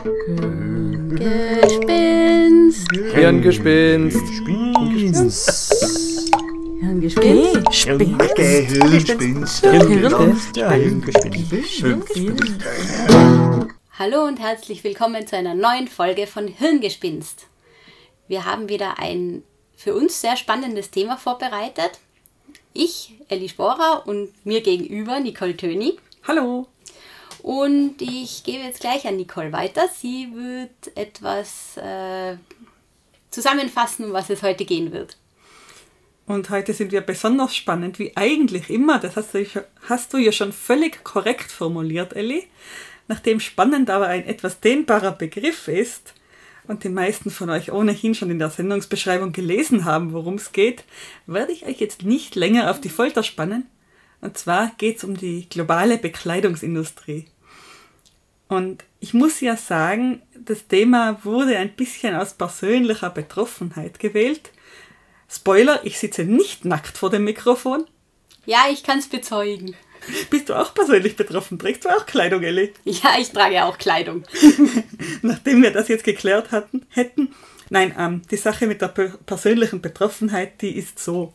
Gespinst. Hirngespinst. Hirngespinst. Hallo und herzlich willkommen zu einer neuen Folge von Hirngespinst. Wir haben wieder ein für uns sehr spannendes Thema vorbereitet. Ich, Elli Sporer und mir gegenüber Nicole Töni. Hallo. Und ich gebe jetzt gleich an Nicole weiter. Sie wird etwas äh, zusammenfassen, um was es heute gehen wird. Und heute sind wir besonders spannend, wie eigentlich immer. Das hast du, hast du ja schon völlig korrekt formuliert, Elli. Nachdem spannend aber ein etwas dehnbarer Begriff ist und die meisten von euch ohnehin schon in der Sendungsbeschreibung gelesen haben, worum es geht, werde ich euch jetzt nicht länger auf die Folter spannen. Und zwar geht es um die globale Bekleidungsindustrie. Und ich muss ja sagen, das Thema wurde ein bisschen aus persönlicher Betroffenheit gewählt. Spoiler, ich sitze nicht nackt vor dem Mikrofon. Ja, ich kann es bezeugen. Bist du auch persönlich betroffen? Trägst du auch Kleidung, Elli? Ja, ich trage auch Kleidung. Nachdem wir das jetzt geklärt hatten, hätten. Nein, ähm, die Sache mit der persönlichen Betroffenheit, die ist so.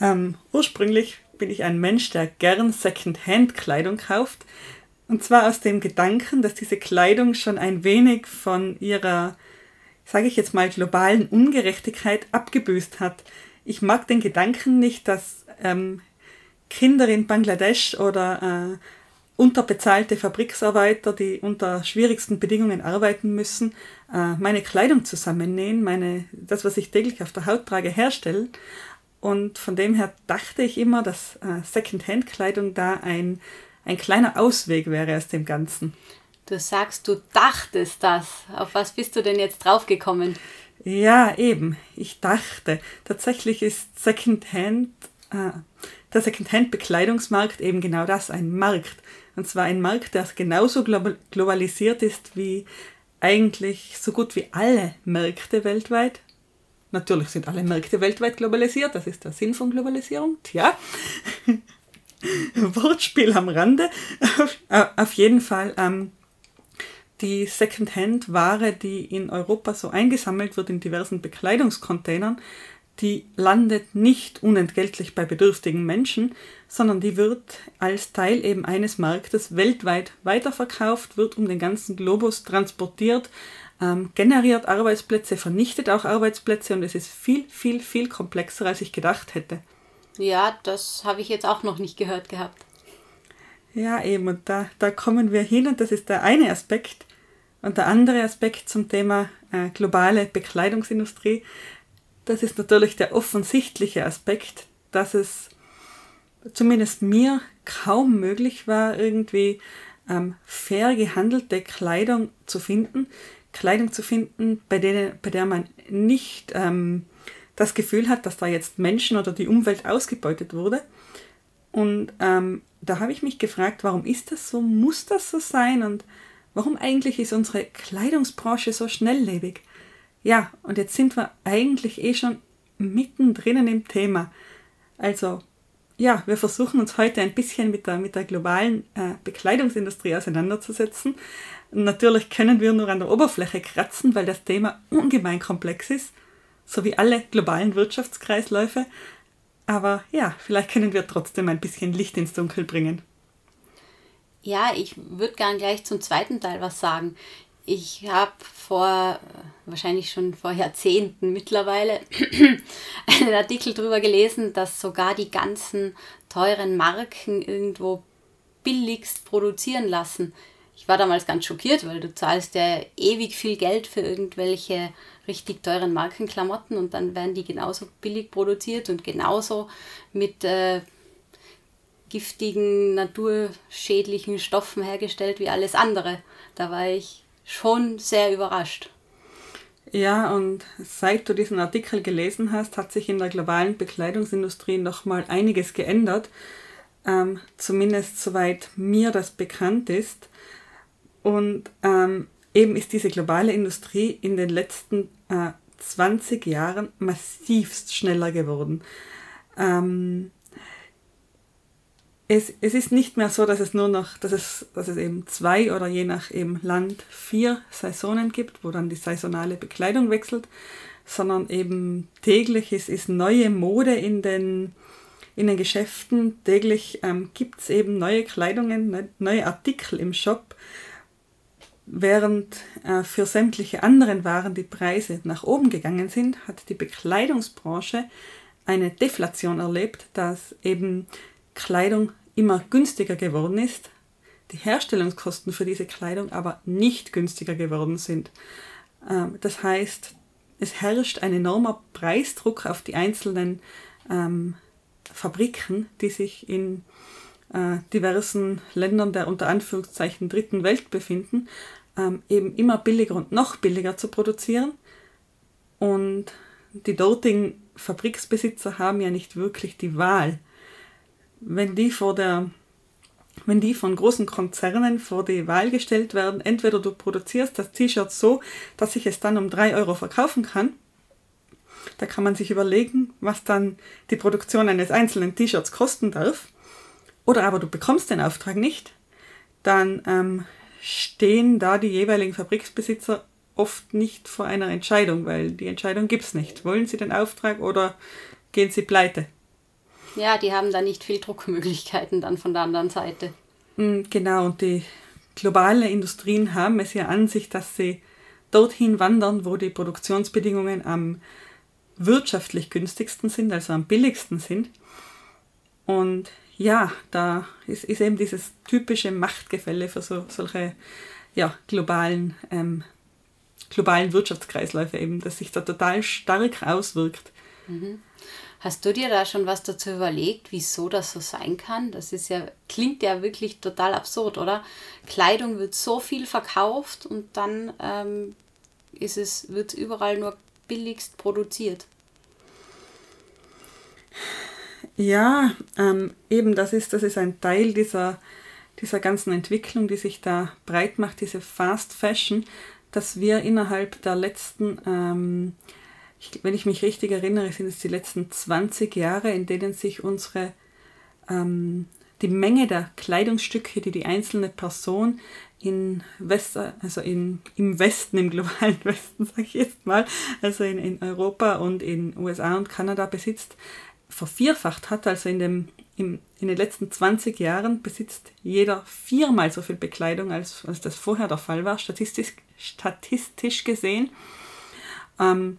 Ähm, ursprünglich bin ich ein Mensch, der gern Second-Hand-Kleidung kauft. Und zwar aus dem Gedanken, dass diese Kleidung schon ein wenig von ihrer, sage ich jetzt mal, globalen Ungerechtigkeit abgebüßt hat. Ich mag den Gedanken nicht, dass ähm, Kinder in Bangladesch oder äh, unterbezahlte Fabriksarbeiter, die unter schwierigsten Bedingungen arbeiten müssen, äh, meine Kleidung zusammennähen, meine, das, was ich täglich auf der Haut trage, herstellen. Und von dem her dachte ich immer, dass äh, Second-Hand-Kleidung da ein, ein kleiner Ausweg wäre aus dem Ganzen. Du sagst, du dachtest das. Auf was bist du denn jetzt draufgekommen? Ja, eben. Ich dachte. Tatsächlich ist Second-Hand äh, der Secondhand-Bekleidungsmarkt eben genau das, ein Markt. Und zwar ein Markt, der genauso globalisiert ist wie eigentlich so gut wie alle Märkte weltweit. Natürlich sind alle Märkte weltweit globalisiert, das ist der Sinn von Globalisierung. Tja, Wortspiel am Rande. Auf jeden Fall ähm, die Secondhand-Ware, die in Europa so eingesammelt wird in diversen Bekleidungscontainern, die landet nicht unentgeltlich bei bedürftigen Menschen, sondern die wird als Teil eben eines Marktes weltweit weiterverkauft, wird um den ganzen Globus transportiert, ähm, generiert Arbeitsplätze, vernichtet auch Arbeitsplätze und es ist viel, viel, viel komplexer, als ich gedacht hätte. Ja, das habe ich jetzt auch noch nicht gehört gehabt. Ja, eben, und da, da kommen wir hin und das ist der eine Aspekt. Und der andere Aspekt zum Thema äh, globale Bekleidungsindustrie das ist natürlich der offensichtliche Aspekt, dass es zumindest mir kaum möglich war, irgendwie ähm, fair gehandelte Kleidung zu finden. Kleidung zu finden, bei, denen, bei der man nicht ähm, das Gefühl hat, dass da jetzt Menschen oder die Umwelt ausgebeutet wurde. Und ähm, da habe ich mich gefragt, warum ist das so? Muss das so sein? Und warum eigentlich ist unsere Kleidungsbranche so schnelllebig? Ja, und jetzt sind wir eigentlich eh schon mittendrin im Thema. Also, ja, wir versuchen uns heute ein bisschen mit der, mit der globalen äh, Bekleidungsindustrie auseinanderzusetzen. Natürlich können wir nur an der Oberfläche kratzen, weil das Thema ungemein komplex ist, so wie alle globalen Wirtschaftskreisläufe. Aber ja, vielleicht können wir trotzdem ein bisschen Licht ins Dunkel bringen. Ja, ich würde gern gleich zum zweiten Teil was sagen. Ich habe vor, wahrscheinlich schon vor Jahrzehnten mittlerweile, einen Artikel darüber gelesen, dass sogar die ganzen teuren Marken irgendwo billigst produzieren lassen. Ich war damals ganz schockiert, weil du zahlst ja ewig viel Geld für irgendwelche richtig teuren Markenklamotten und dann werden die genauso billig produziert und genauso mit äh, giftigen, naturschädlichen Stoffen hergestellt wie alles andere. Da war ich schon sehr überrascht. Ja, und seit du diesen Artikel gelesen hast, hat sich in der globalen Bekleidungsindustrie nochmal einiges geändert. Ähm, zumindest soweit mir das bekannt ist. Und ähm, eben ist diese globale Industrie in den letzten äh, 20 Jahren massivst schneller geworden. Ähm, es, es ist nicht mehr so, dass es nur noch, dass es, dass es eben zwei oder je nach eben Land vier Saisonen gibt, wo dann die saisonale Bekleidung wechselt, sondern eben täglich ist, ist neue Mode in den, in den Geschäften. Täglich ähm, gibt es eben neue Kleidungen, ne, neue Artikel im Shop, während äh, für sämtliche anderen Waren die Preise nach oben gegangen sind, hat die Bekleidungsbranche eine Deflation erlebt, dass eben Kleidung immer günstiger geworden ist, die Herstellungskosten für diese Kleidung aber nicht günstiger geworden sind. Ähm, das heißt, es herrscht ein enormer Preisdruck auf die einzelnen ähm, Fabriken, die sich in äh, diversen Ländern der unter Anführungszeichen dritten Welt befinden, ähm, eben immer billiger und noch billiger zu produzieren. Und die dortigen Fabriksbesitzer haben ja nicht wirklich die Wahl wenn die vor der wenn die von großen Konzernen vor die Wahl gestellt werden, entweder du produzierst das T-Shirt so, dass ich es dann um 3 Euro verkaufen kann, da kann man sich überlegen, was dann die Produktion eines einzelnen T-Shirts kosten darf, oder aber du bekommst den Auftrag nicht, dann ähm, stehen da die jeweiligen Fabriksbesitzer oft nicht vor einer Entscheidung, weil die Entscheidung gibt es nicht. Wollen sie den Auftrag oder gehen sie pleite? Ja, die haben da nicht viel Druckmöglichkeiten dann von der anderen Seite. Mm, genau, und die globalen Industrien haben es ja an sich, dass sie dorthin wandern, wo die Produktionsbedingungen am wirtschaftlich günstigsten sind, also am billigsten sind. Und ja, da ist, ist eben dieses typische Machtgefälle für so, solche ja, globalen, ähm, globalen Wirtschaftskreisläufe eben, das sich da total stark auswirkt. Mhm. Hast du dir da schon was dazu überlegt, wieso das so sein kann? Das ist ja, klingt ja wirklich total absurd, oder? Kleidung wird so viel verkauft und dann ähm, ist es, wird überall nur billigst produziert. Ja, ähm, eben das ist, das ist ein Teil dieser, dieser ganzen Entwicklung, die sich da breit macht, diese Fast Fashion, dass wir innerhalb der letzten ähm, ich, wenn ich mich richtig erinnere, sind es die letzten 20 Jahre, in denen sich unsere, ähm, die Menge der Kleidungsstücke, die die einzelne Person in West, also in, im Westen, im globalen Westen, sage ich jetzt mal, also in, in Europa und in USA und Kanada besitzt, vervierfacht hat. Also in, dem, im, in den letzten 20 Jahren besitzt jeder viermal so viel Bekleidung, als, als das vorher der Fall war, statistisch, statistisch gesehen. Ähm,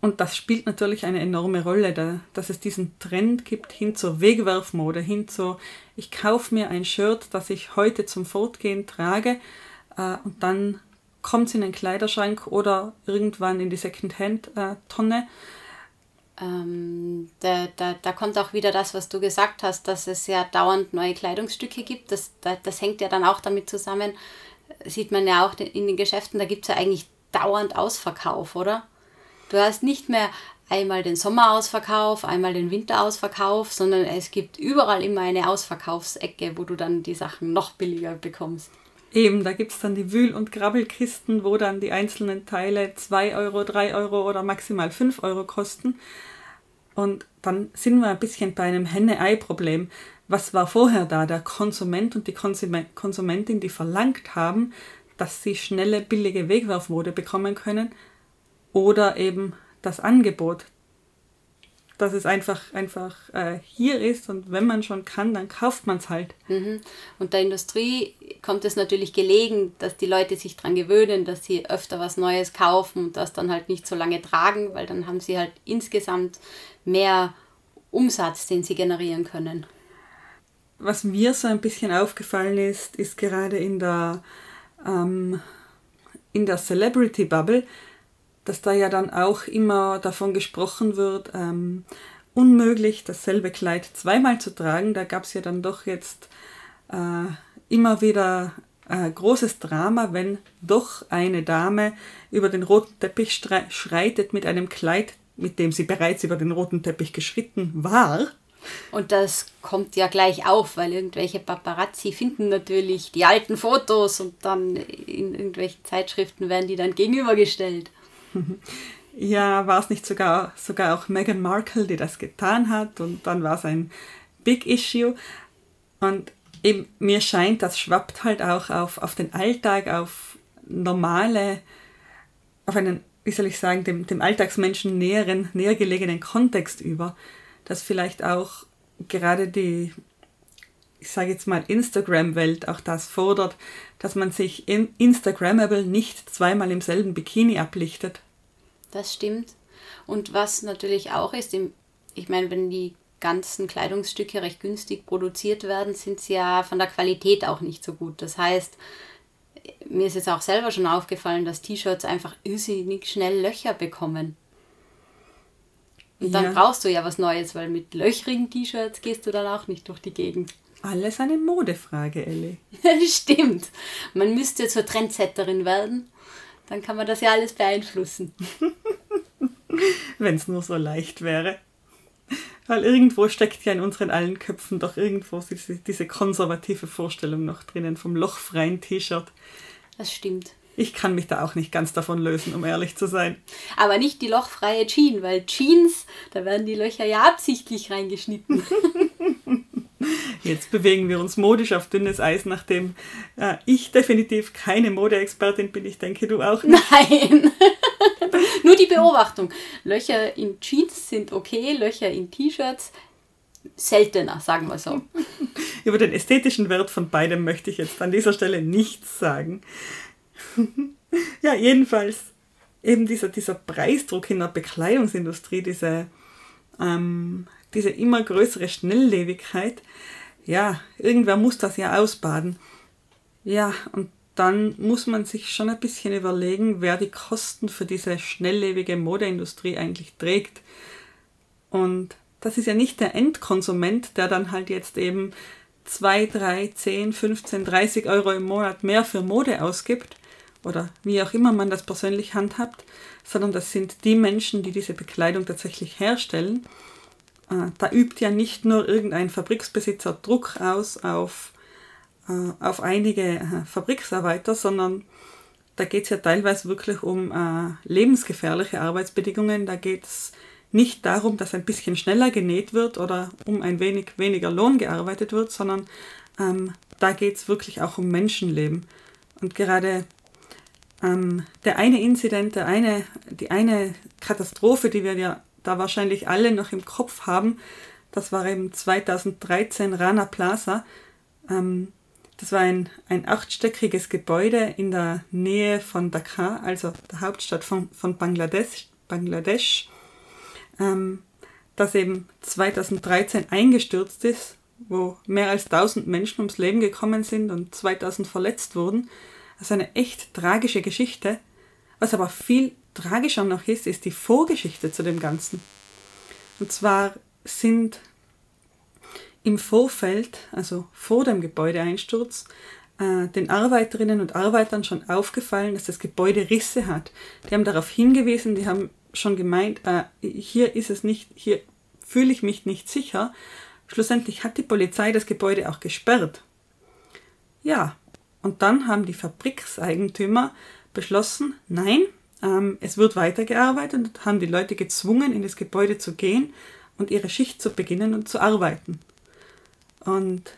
und das spielt natürlich eine enorme Rolle, da, dass es diesen Trend gibt hin zur Wegwerfmode, hin zu, ich kaufe mir ein Shirt, das ich heute zum Fortgehen trage äh, und dann kommt es in den Kleiderschrank oder irgendwann in die Secondhand-Tonne. Ähm, da, da, da kommt auch wieder das, was du gesagt hast, dass es ja dauernd neue Kleidungsstücke gibt. Das, da, das hängt ja dann auch damit zusammen, sieht man ja auch in den Geschäften, da gibt es ja eigentlich dauernd Ausverkauf, oder? Du hast nicht mehr einmal den Sommerausverkauf, einmal den Winterausverkauf, sondern es gibt überall immer eine Ausverkaufsecke, wo du dann die Sachen noch billiger bekommst. Eben, da gibt es dann die Wühl- und Grabbelkisten, wo dann die einzelnen Teile 2 Euro, 3 Euro oder maximal 5 Euro kosten. Und dann sind wir ein bisschen bei einem Henne-Ei-Problem. Was war vorher da? Der Konsument und die Konsumentin, die verlangt haben, dass sie schnelle, billige Wegwerfmode bekommen können oder eben das Angebot, dass es einfach, einfach äh, hier ist und wenn man schon kann, dann kauft man es halt. Mhm. Und der Industrie kommt es natürlich gelegen, dass die Leute sich daran gewöhnen, dass sie öfter was Neues kaufen und das dann halt nicht so lange tragen, weil dann haben sie halt insgesamt mehr Umsatz, den sie generieren können. Was mir so ein bisschen aufgefallen ist, ist gerade in der, ähm, in der Celebrity Bubble, dass da ja dann auch immer davon gesprochen wird, ähm, unmöglich, dasselbe Kleid zweimal zu tragen. Da gab es ja dann doch jetzt äh, immer wieder äh, großes Drama, wenn doch eine Dame über den roten Teppich schreitet mit einem Kleid, mit dem sie bereits über den roten Teppich geschritten war. Und das kommt ja gleich auf, weil irgendwelche Paparazzi finden natürlich die alten Fotos und dann in irgendwelchen Zeitschriften werden die dann gegenübergestellt. Ja, war es nicht sogar, sogar auch Meghan Markle, die das getan hat und dann war es ein big issue. Und eben mir scheint, das schwappt halt auch auf, auf den Alltag, auf normale, auf einen, wie soll ich sagen, dem, dem Alltagsmenschen näheren, näher gelegenen Kontext über, dass vielleicht auch gerade die, ich sage jetzt mal, Instagram-Welt auch das fordert, dass man sich im Instagrammable nicht zweimal im selben Bikini ablichtet. Das stimmt. Und was natürlich auch ist, ich meine, wenn die ganzen Kleidungsstücke recht günstig produziert werden, sind sie ja von der Qualität auch nicht so gut. Das heißt, mir ist jetzt auch selber schon aufgefallen, dass T-Shirts einfach irrsinnig schnell Löcher bekommen. Und dann ja. brauchst du ja was Neues, weil mit löchrigen T-Shirts gehst du dann auch nicht durch die Gegend. Alles eine Modefrage, Ellie. Stimmt. Man müsste zur Trendsetterin werden. Dann kann man das ja alles beeinflussen. Wenn es nur so leicht wäre. Weil irgendwo steckt ja in unseren allen Köpfen doch irgendwo diese, diese konservative Vorstellung noch drinnen vom lochfreien T-Shirt. Das stimmt. Ich kann mich da auch nicht ganz davon lösen, um ehrlich zu sein. Aber nicht die lochfreie Jeans, weil Jeans, da werden die Löcher ja absichtlich reingeschnitten. Jetzt bewegen wir uns modisch auf dünnes Eis, nachdem äh, ich definitiv keine Modeexpertin bin. Ich denke, du auch nicht. Nein. Nur die Beobachtung. Löcher in Jeans sind okay, Löcher in T-Shirts seltener, sagen wir so. Über den ästhetischen Wert von beidem möchte ich jetzt an dieser Stelle nichts sagen. ja, jedenfalls eben dieser, dieser Preisdruck in der Bekleidungsindustrie, diese, ähm, diese immer größere Schnelllebigkeit, ja, irgendwer muss das ja ausbaden. Ja, und dann muss man sich schon ein bisschen überlegen, wer die Kosten für diese schnelllebige Modeindustrie eigentlich trägt. Und das ist ja nicht der Endkonsument, der dann halt jetzt eben 2, 3, 10, 15, 30 Euro im Monat mehr für Mode ausgibt oder wie auch immer man das persönlich handhabt, sondern das sind die Menschen, die diese Bekleidung tatsächlich herstellen. Äh, da übt ja nicht nur irgendein Fabriksbesitzer Druck aus auf äh, auf einige äh, Fabriksarbeiter, sondern da geht es ja teilweise wirklich um äh, lebensgefährliche Arbeitsbedingungen. Da geht es nicht darum, dass ein bisschen schneller genäht wird oder um ein wenig weniger Lohn gearbeitet wird, sondern ähm, da geht es wirklich auch um Menschenleben. Und gerade ähm, der eine Inzident, der eine, die eine Katastrophe, die wir ja da wahrscheinlich alle noch im Kopf haben, das war eben 2013 Rana Plaza. Ähm, das war ein, ein achtstöckiges Gebäude in der Nähe von Dhaka, also der Hauptstadt von, von Bangladesch, Bangladesch ähm, das eben 2013 eingestürzt ist, wo mehr als 1000 Menschen ums Leben gekommen sind und 2000 verletzt wurden. Also eine echt tragische Geschichte. Was aber viel tragischer noch ist, ist die Vorgeschichte zu dem Ganzen. Und zwar sind im Vorfeld, also vor dem Gebäudeeinsturz, äh, den Arbeiterinnen und Arbeitern schon aufgefallen, dass das Gebäude Risse hat. Die haben darauf hingewiesen, die haben schon gemeint, äh, hier ist es nicht, hier fühle ich mich nicht sicher. Schlussendlich hat die Polizei das Gebäude auch gesperrt. Ja, und dann haben die Fabrikseigentümer beschlossen, nein, ähm, es wird weitergearbeitet und haben die Leute gezwungen, in das Gebäude zu gehen und ihre Schicht zu beginnen und zu arbeiten. Und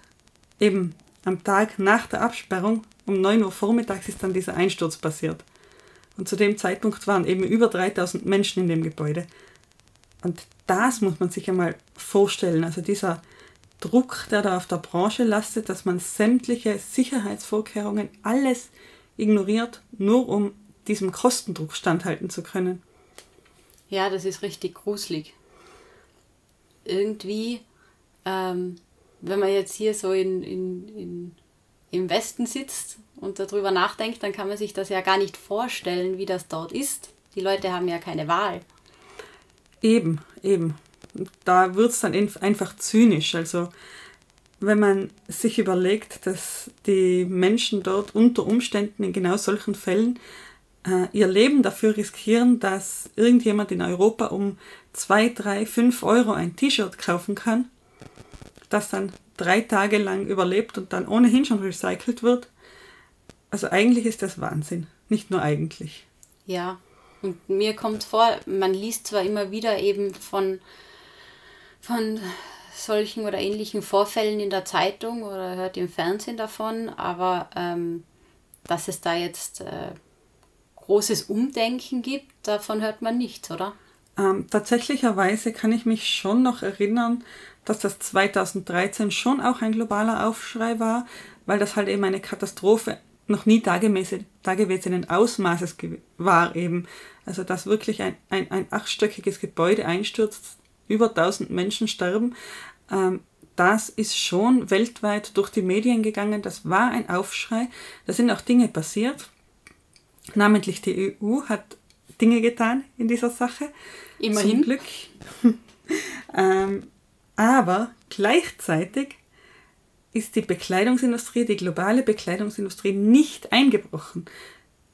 eben am Tag nach der Absperrung um 9 Uhr vormittags ist dann dieser Einsturz passiert. Und zu dem Zeitpunkt waren eben über 3000 Menschen in dem Gebäude. Und das muss man sich einmal vorstellen. Also dieser Druck, der da auf der Branche lastet, dass man sämtliche Sicherheitsvorkehrungen, alles ignoriert, nur um diesem Kostendruck standhalten zu können. Ja, das ist richtig gruselig. Irgendwie ähm, wenn man jetzt hier so in, in, in, im Westen sitzt und darüber nachdenkt, dann kann man sich das ja gar nicht vorstellen, wie das dort ist. Die Leute haben ja keine Wahl. Eben, eben. Da wird es dann einfach zynisch. Also wenn man sich überlegt, dass die Menschen dort unter Umständen in genau solchen Fällen äh, ihr Leben dafür riskieren, dass irgendjemand in Europa um 2, 3, 5 Euro ein T-Shirt kaufen kann, das dann drei Tage lang überlebt und dann ohnehin schon recycelt wird. Also eigentlich ist das Wahnsinn, nicht nur eigentlich. Ja, und mir kommt vor, man liest zwar immer wieder eben von, von solchen oder ähnlichen Vorfällen in der Zeitung oder hört im Fernsehen davon, aber ähm, dass es da jetzt äh, großes Umdenken gibt, davon hört man nichts, oder? Ähm, tatsächlicherweise kann ich mich schon noch erinnern, dass das 2013 schon auch ein globaler Aufschrei war, weil das halt eben eine Katastrophe noch nie dagewesenen Ausmaßes war eben. Also dass wirklich ein, ein, ein achtstöckiges Gebäude einstürzt, über 1000 Menschen sterben. Ähm, das ist schon weltweit durch die Medien gegangen. Das war ein Aufschrei. Da sind auch Dinge passiert. Namentlich die EU hat Dinge getan in dieser Sache. Immerhin. Zum Glück. ähm, aber gleichzeitig ist die Bekleidungsindustrie, die globale Bekleidungsindustrie nicht eingebrochen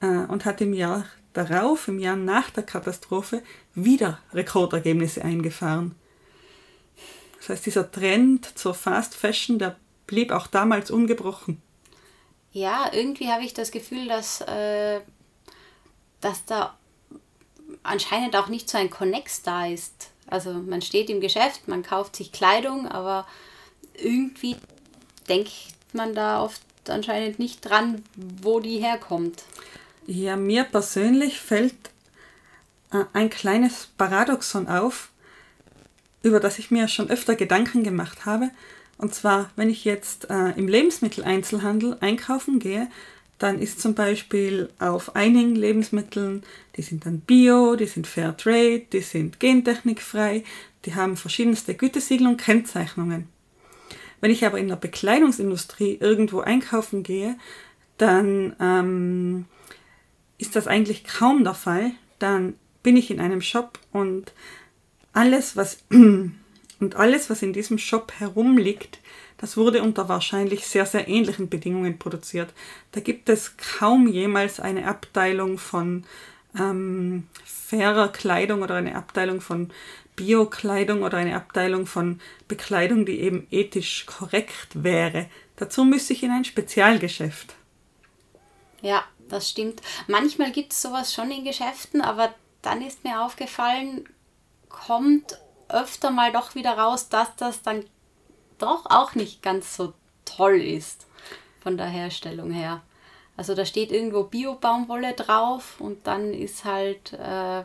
äh, und hat im Jahr darauf, im Jahr nach der Katastrophe, wieder Rekordergebnisse eingefahren. Das heißt, dieser Trend zur Fast Fashion, der blieb auch damals ungebrochen. Ja, irgendwie habe ich das Gefühl, dass, äh, dass da anscheinend auch nicht so ein Connex da ist. Also man steht im Geschäft, man kauft sich Kleidung, aber irgendwie denkt man da oft anscheinend nicht dran, wo die herkommt. Ja, mir persönlich fällt äh, ein kleines Paradoxon auf, über das ich mir schon öfter Gedanken gemacht habe. Und zwar, wenn ich jetzt äh, im Lebensmitteleinzelhandel einkaufen gehe, dann ist zum Beispiel auf einigen Lebensmitteln, die sind dann bio, die sind fair trade, die sind gentechnikfrei, die haben verschiedenste Gütesiegel und Kennzeichnungen. Wenn ich aber in der Bekleidungsindustrie irgendwo einkaufen gehe, dann ähm, ist das eigentlich kaum der Fall. Dann bin ich in einem Shop und alles, was und alles, was in diesem Shop herumliegt, das wurde unter wahrscheinlich sehr, sehr ähnlichen Bedingungen produziert. Da gibt es kaum jemals eine Abteilung von ähm, fairer Kleidung oder eine Abteilung von Bio-Kleidung oder eine Abteilung von Bekleidung, die eben ethisch korrekt wäre. Dazu müsste ich in ein Spezialgeschäft. Ja, das stimmt. Manchmal gibt es sowas schon in Geschäften, aber dann ist mir aufgefallen, kommt öfter mal doch wieder raus, dass das dann doch auch nicht ganz so toll ist von der Herstellung her. Also da steht irgendwo Bio-Baumwolle drauf und dann ist halt äh,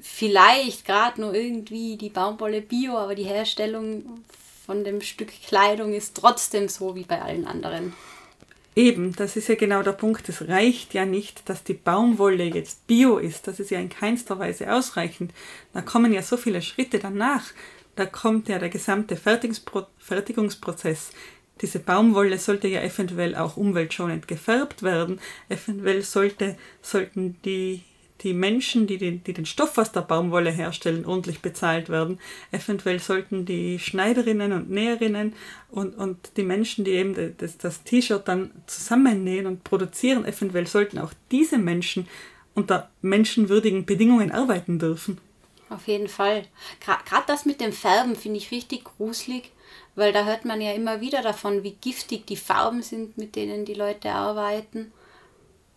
vielleicht gerade nur irgendwie die Baumwolle Bio, aber die Herstellung von dem Stück Kleidung ist trotzdem so wie bei allen anderen. Eben, das ist ja genau der Punkt. Es reicht ja nicht, dass die Baumwolle jetzt bio ist. Das ist ja in keinster Weise ausreichend. Da kommen ja so viele Schritte danach. Da kommt ja der gesamte Fertigungsprozess. Diese Baumwolle sollte ja eventuell auch umweltschonend gefärbt werden. Eventuell sollte, sollten die die Menschen, die den, die den Stoff aus der Baumwolle herstellen, ordentlich bezahlt werden. Eventuell sollten die Schneiderinnen und Näherinnen und, und die Menschen, die eben das, das T-Shirt dann zusammennähen und produzieren, eventuell sollten auch diese Menschen unter menschenwürdigen Bedingungen arbeiten dürfen. Auf jeden Fall. Gerade das mit dem Färben finde ich richtig gruselig, weil da hört man ja immer wieder davon, wie giftig die Farben sind, mit denen die Leute arbeiten.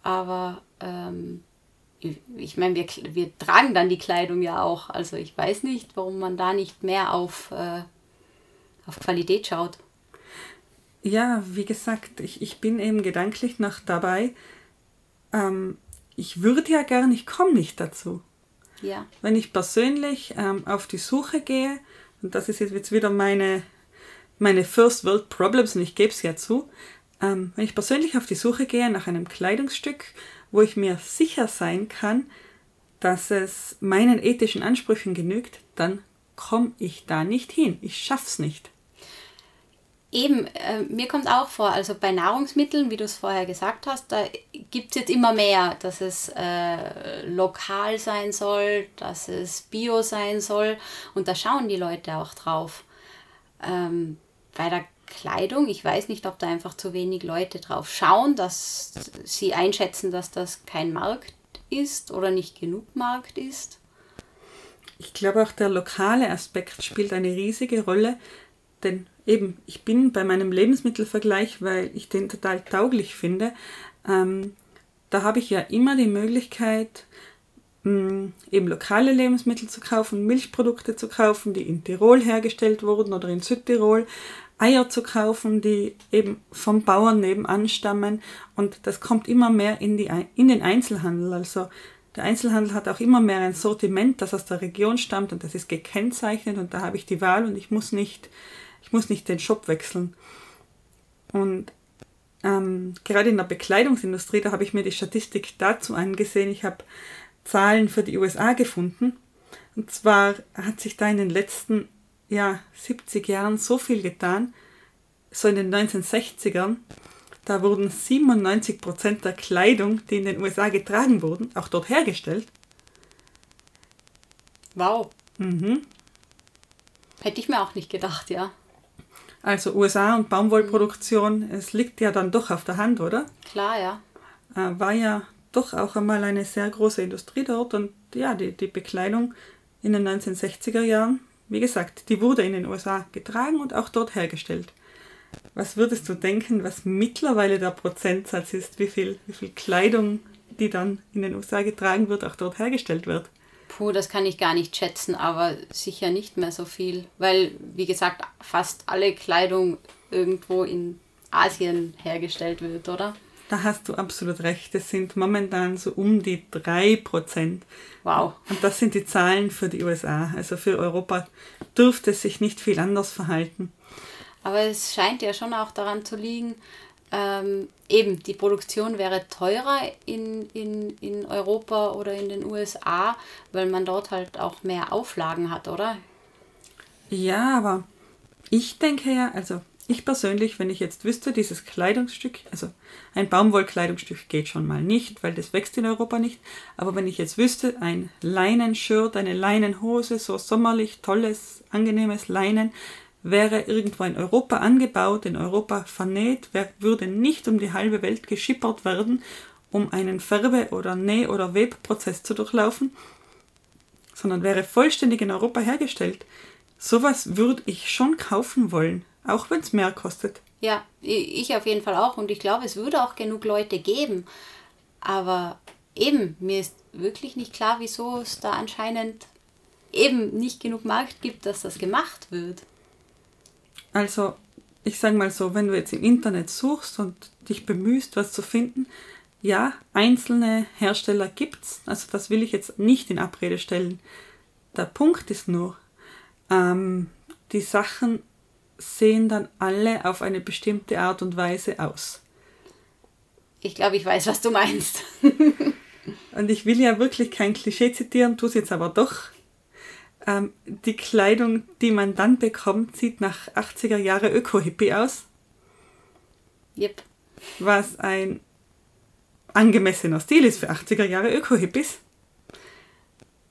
Aber ähm, ich meine, wir, wir tragen dann die Kleidung ja auch. Also ich weiß nicht, warum man da nicht mehr auf, äh, auf Qualität schaut. Ja, wie gesagt, ich, ich bin eben gedanklich noch dabei. Ähm, ich würde ja gerne, ich komme nicht dazu. Ja. Wenn ich persönlich ähm, auf die Suche gehe, und das ist jetzt wieder meine, meine First World Problems, und ich gebe es ja zu, ähm, wenn ich persönlich auf die Suche gehe nach einem Kleidungsstück, wo ich mir sicher sein kann, dass es meinen ethischen Ansprüchen genügt, dann komme ich da nicht hin. Ich schaff's nicht. Eben, äh, mir kommt auch vor, also bei Nahrungsmitteln, wie du es vorher gesagt hast, da gibt es jetzt immer mehr, dass es äh, lokal sein soll, dass es bio sein soll und da schauen die Leute auch drauf. Ähm, bei der Kleidung. Ich weiß nicht, ob da einfach zu wenig Leute drauf schauen, dass sie einschätzen, dass das kein Markt ist oder nicht genug Markt ist. Ich glaube auch der lokale Aspekt spielt eine riesige Rolle, denn eben, ich bin bei meinem Lebensmittelvergleich, weil ich den total tauglich finde, ähm, da habe ich ja immer die Möglichkeit, mh, eben lokale Lebensmittel zu kaufen, Milchprodukte zu kaufen, die in Tirol hergestellt wurden oder in Südtirol, Eier zu kaufen, die eben vom Bauern nebenan stammen. Und das kommt immer mehr in, die, in den Einzelhandel. Also der Einzelhandel hat auch immer mehr ein Sortiment, das aus der Region stammt und das ist gekennzeichnet und da habe ich die Wahl und ich muss nicht, ich muss nicht den Shop wechseln. Und ähm, gerade in der Bekleidungsindustrie, da habe ich mir die Statistik dazu angesehen. Ich habe Zahlen für die USA gefunden. Und zwar hat sich da in den letzten ja, 70 Jahren so viel getan. So in den 1960ern, da wurden 97 Prozent der Kleidung, die in den USA getragen wurden, auch dort hergestellt. Wow. Mhm. Hätte ich mir auch nicht gedacht, ja. Also USA und Baumwollproduktion, es liegt ja dann doch auf der Hand, oder? Klar, ja. Äh, war ja doch auch einmal eine sehr große Industrie dort und ja, die, die Bekleidung in den 1960er Jahren, wie gesagt, die wurde in den USA getragen und auch dort hergestellt. Was würdest du denken, was mittlerweile der Prozentsatz ist, wie viel, wie viel Kleidung, die dann in den USA getragen wird, auch dort hergestellt wird? Puh, das kann ich gar nicht schätzen, aber sicher nicht mehr so viel, weil, wie gesagt, fast alle Kleidung irgendwo in Asien hergestellt wird, oder? Da hast du absolut recht. Es sind momentan so um die 3%. Wow. Und das sind die Zahlen für die USA. Also für Europa dürfte es sich nicht viel anders verhalten. Aber es scheint ja schon auch daran zu liegen, ähm, eben die Produktion wäre teurer in, in, in Europa oder in den USA, weil man dort halt auch mehr Auflagen hat, oder? Ja, aber ich denke ja, also ich persönlich, wenn ich jetzt wüsste, dieses Kleidungsstück, also ein Baumwollkleidungsstück geht schon mal nicht, weil das wächst in Europa nicht, aber wenn ich jetzt wüsste, ein Leinenshirt, eine Leinenhose, so sommerlich, tolles, angenehmes Leinen, wäre irgendwo in Europa angebaut, in Europa vernäht, würde nicht um die halbe Welt geschippert werden, um einen Färbe- oder Näh- oder Webprozess zu durchlaufen, sondern wäre vollständig in Europa hergestellt. Sowas würde ich schon kaufen wollen, auch wenn es mehr kostet. Ja, ich auf jeden Fall auch und ich glaube, es würde auch genug Leute geben. Aber eben, mir ist wirklich nicht klar, wieso es da anscheinend eben nicht genug Markt gibt, dass das gemacht wird. Also, ich sage mal so, wenn du jetzt im Internet suchst und dich bemühst, was zu finden, ja, einzelne Hersteller gibt's. Also das will ich jetzt nicht in Abrede stellen. Der Punkt ist nur, ähm, die Sachen sehen dann alle auf eine bestimmte Art und Weise aus. Ich glaube, ich weiß, was du meinst. und ich will ja wirklich kein Klischee zitieren, tue es jetzt aber doch. Ähm, die Kleidung, die man dann bekommt, sieht nach 80er Jahre Öko-Hippie aus. Yep. Was ein angemessener Stil ist für 80er Jahre Öko-Hippies.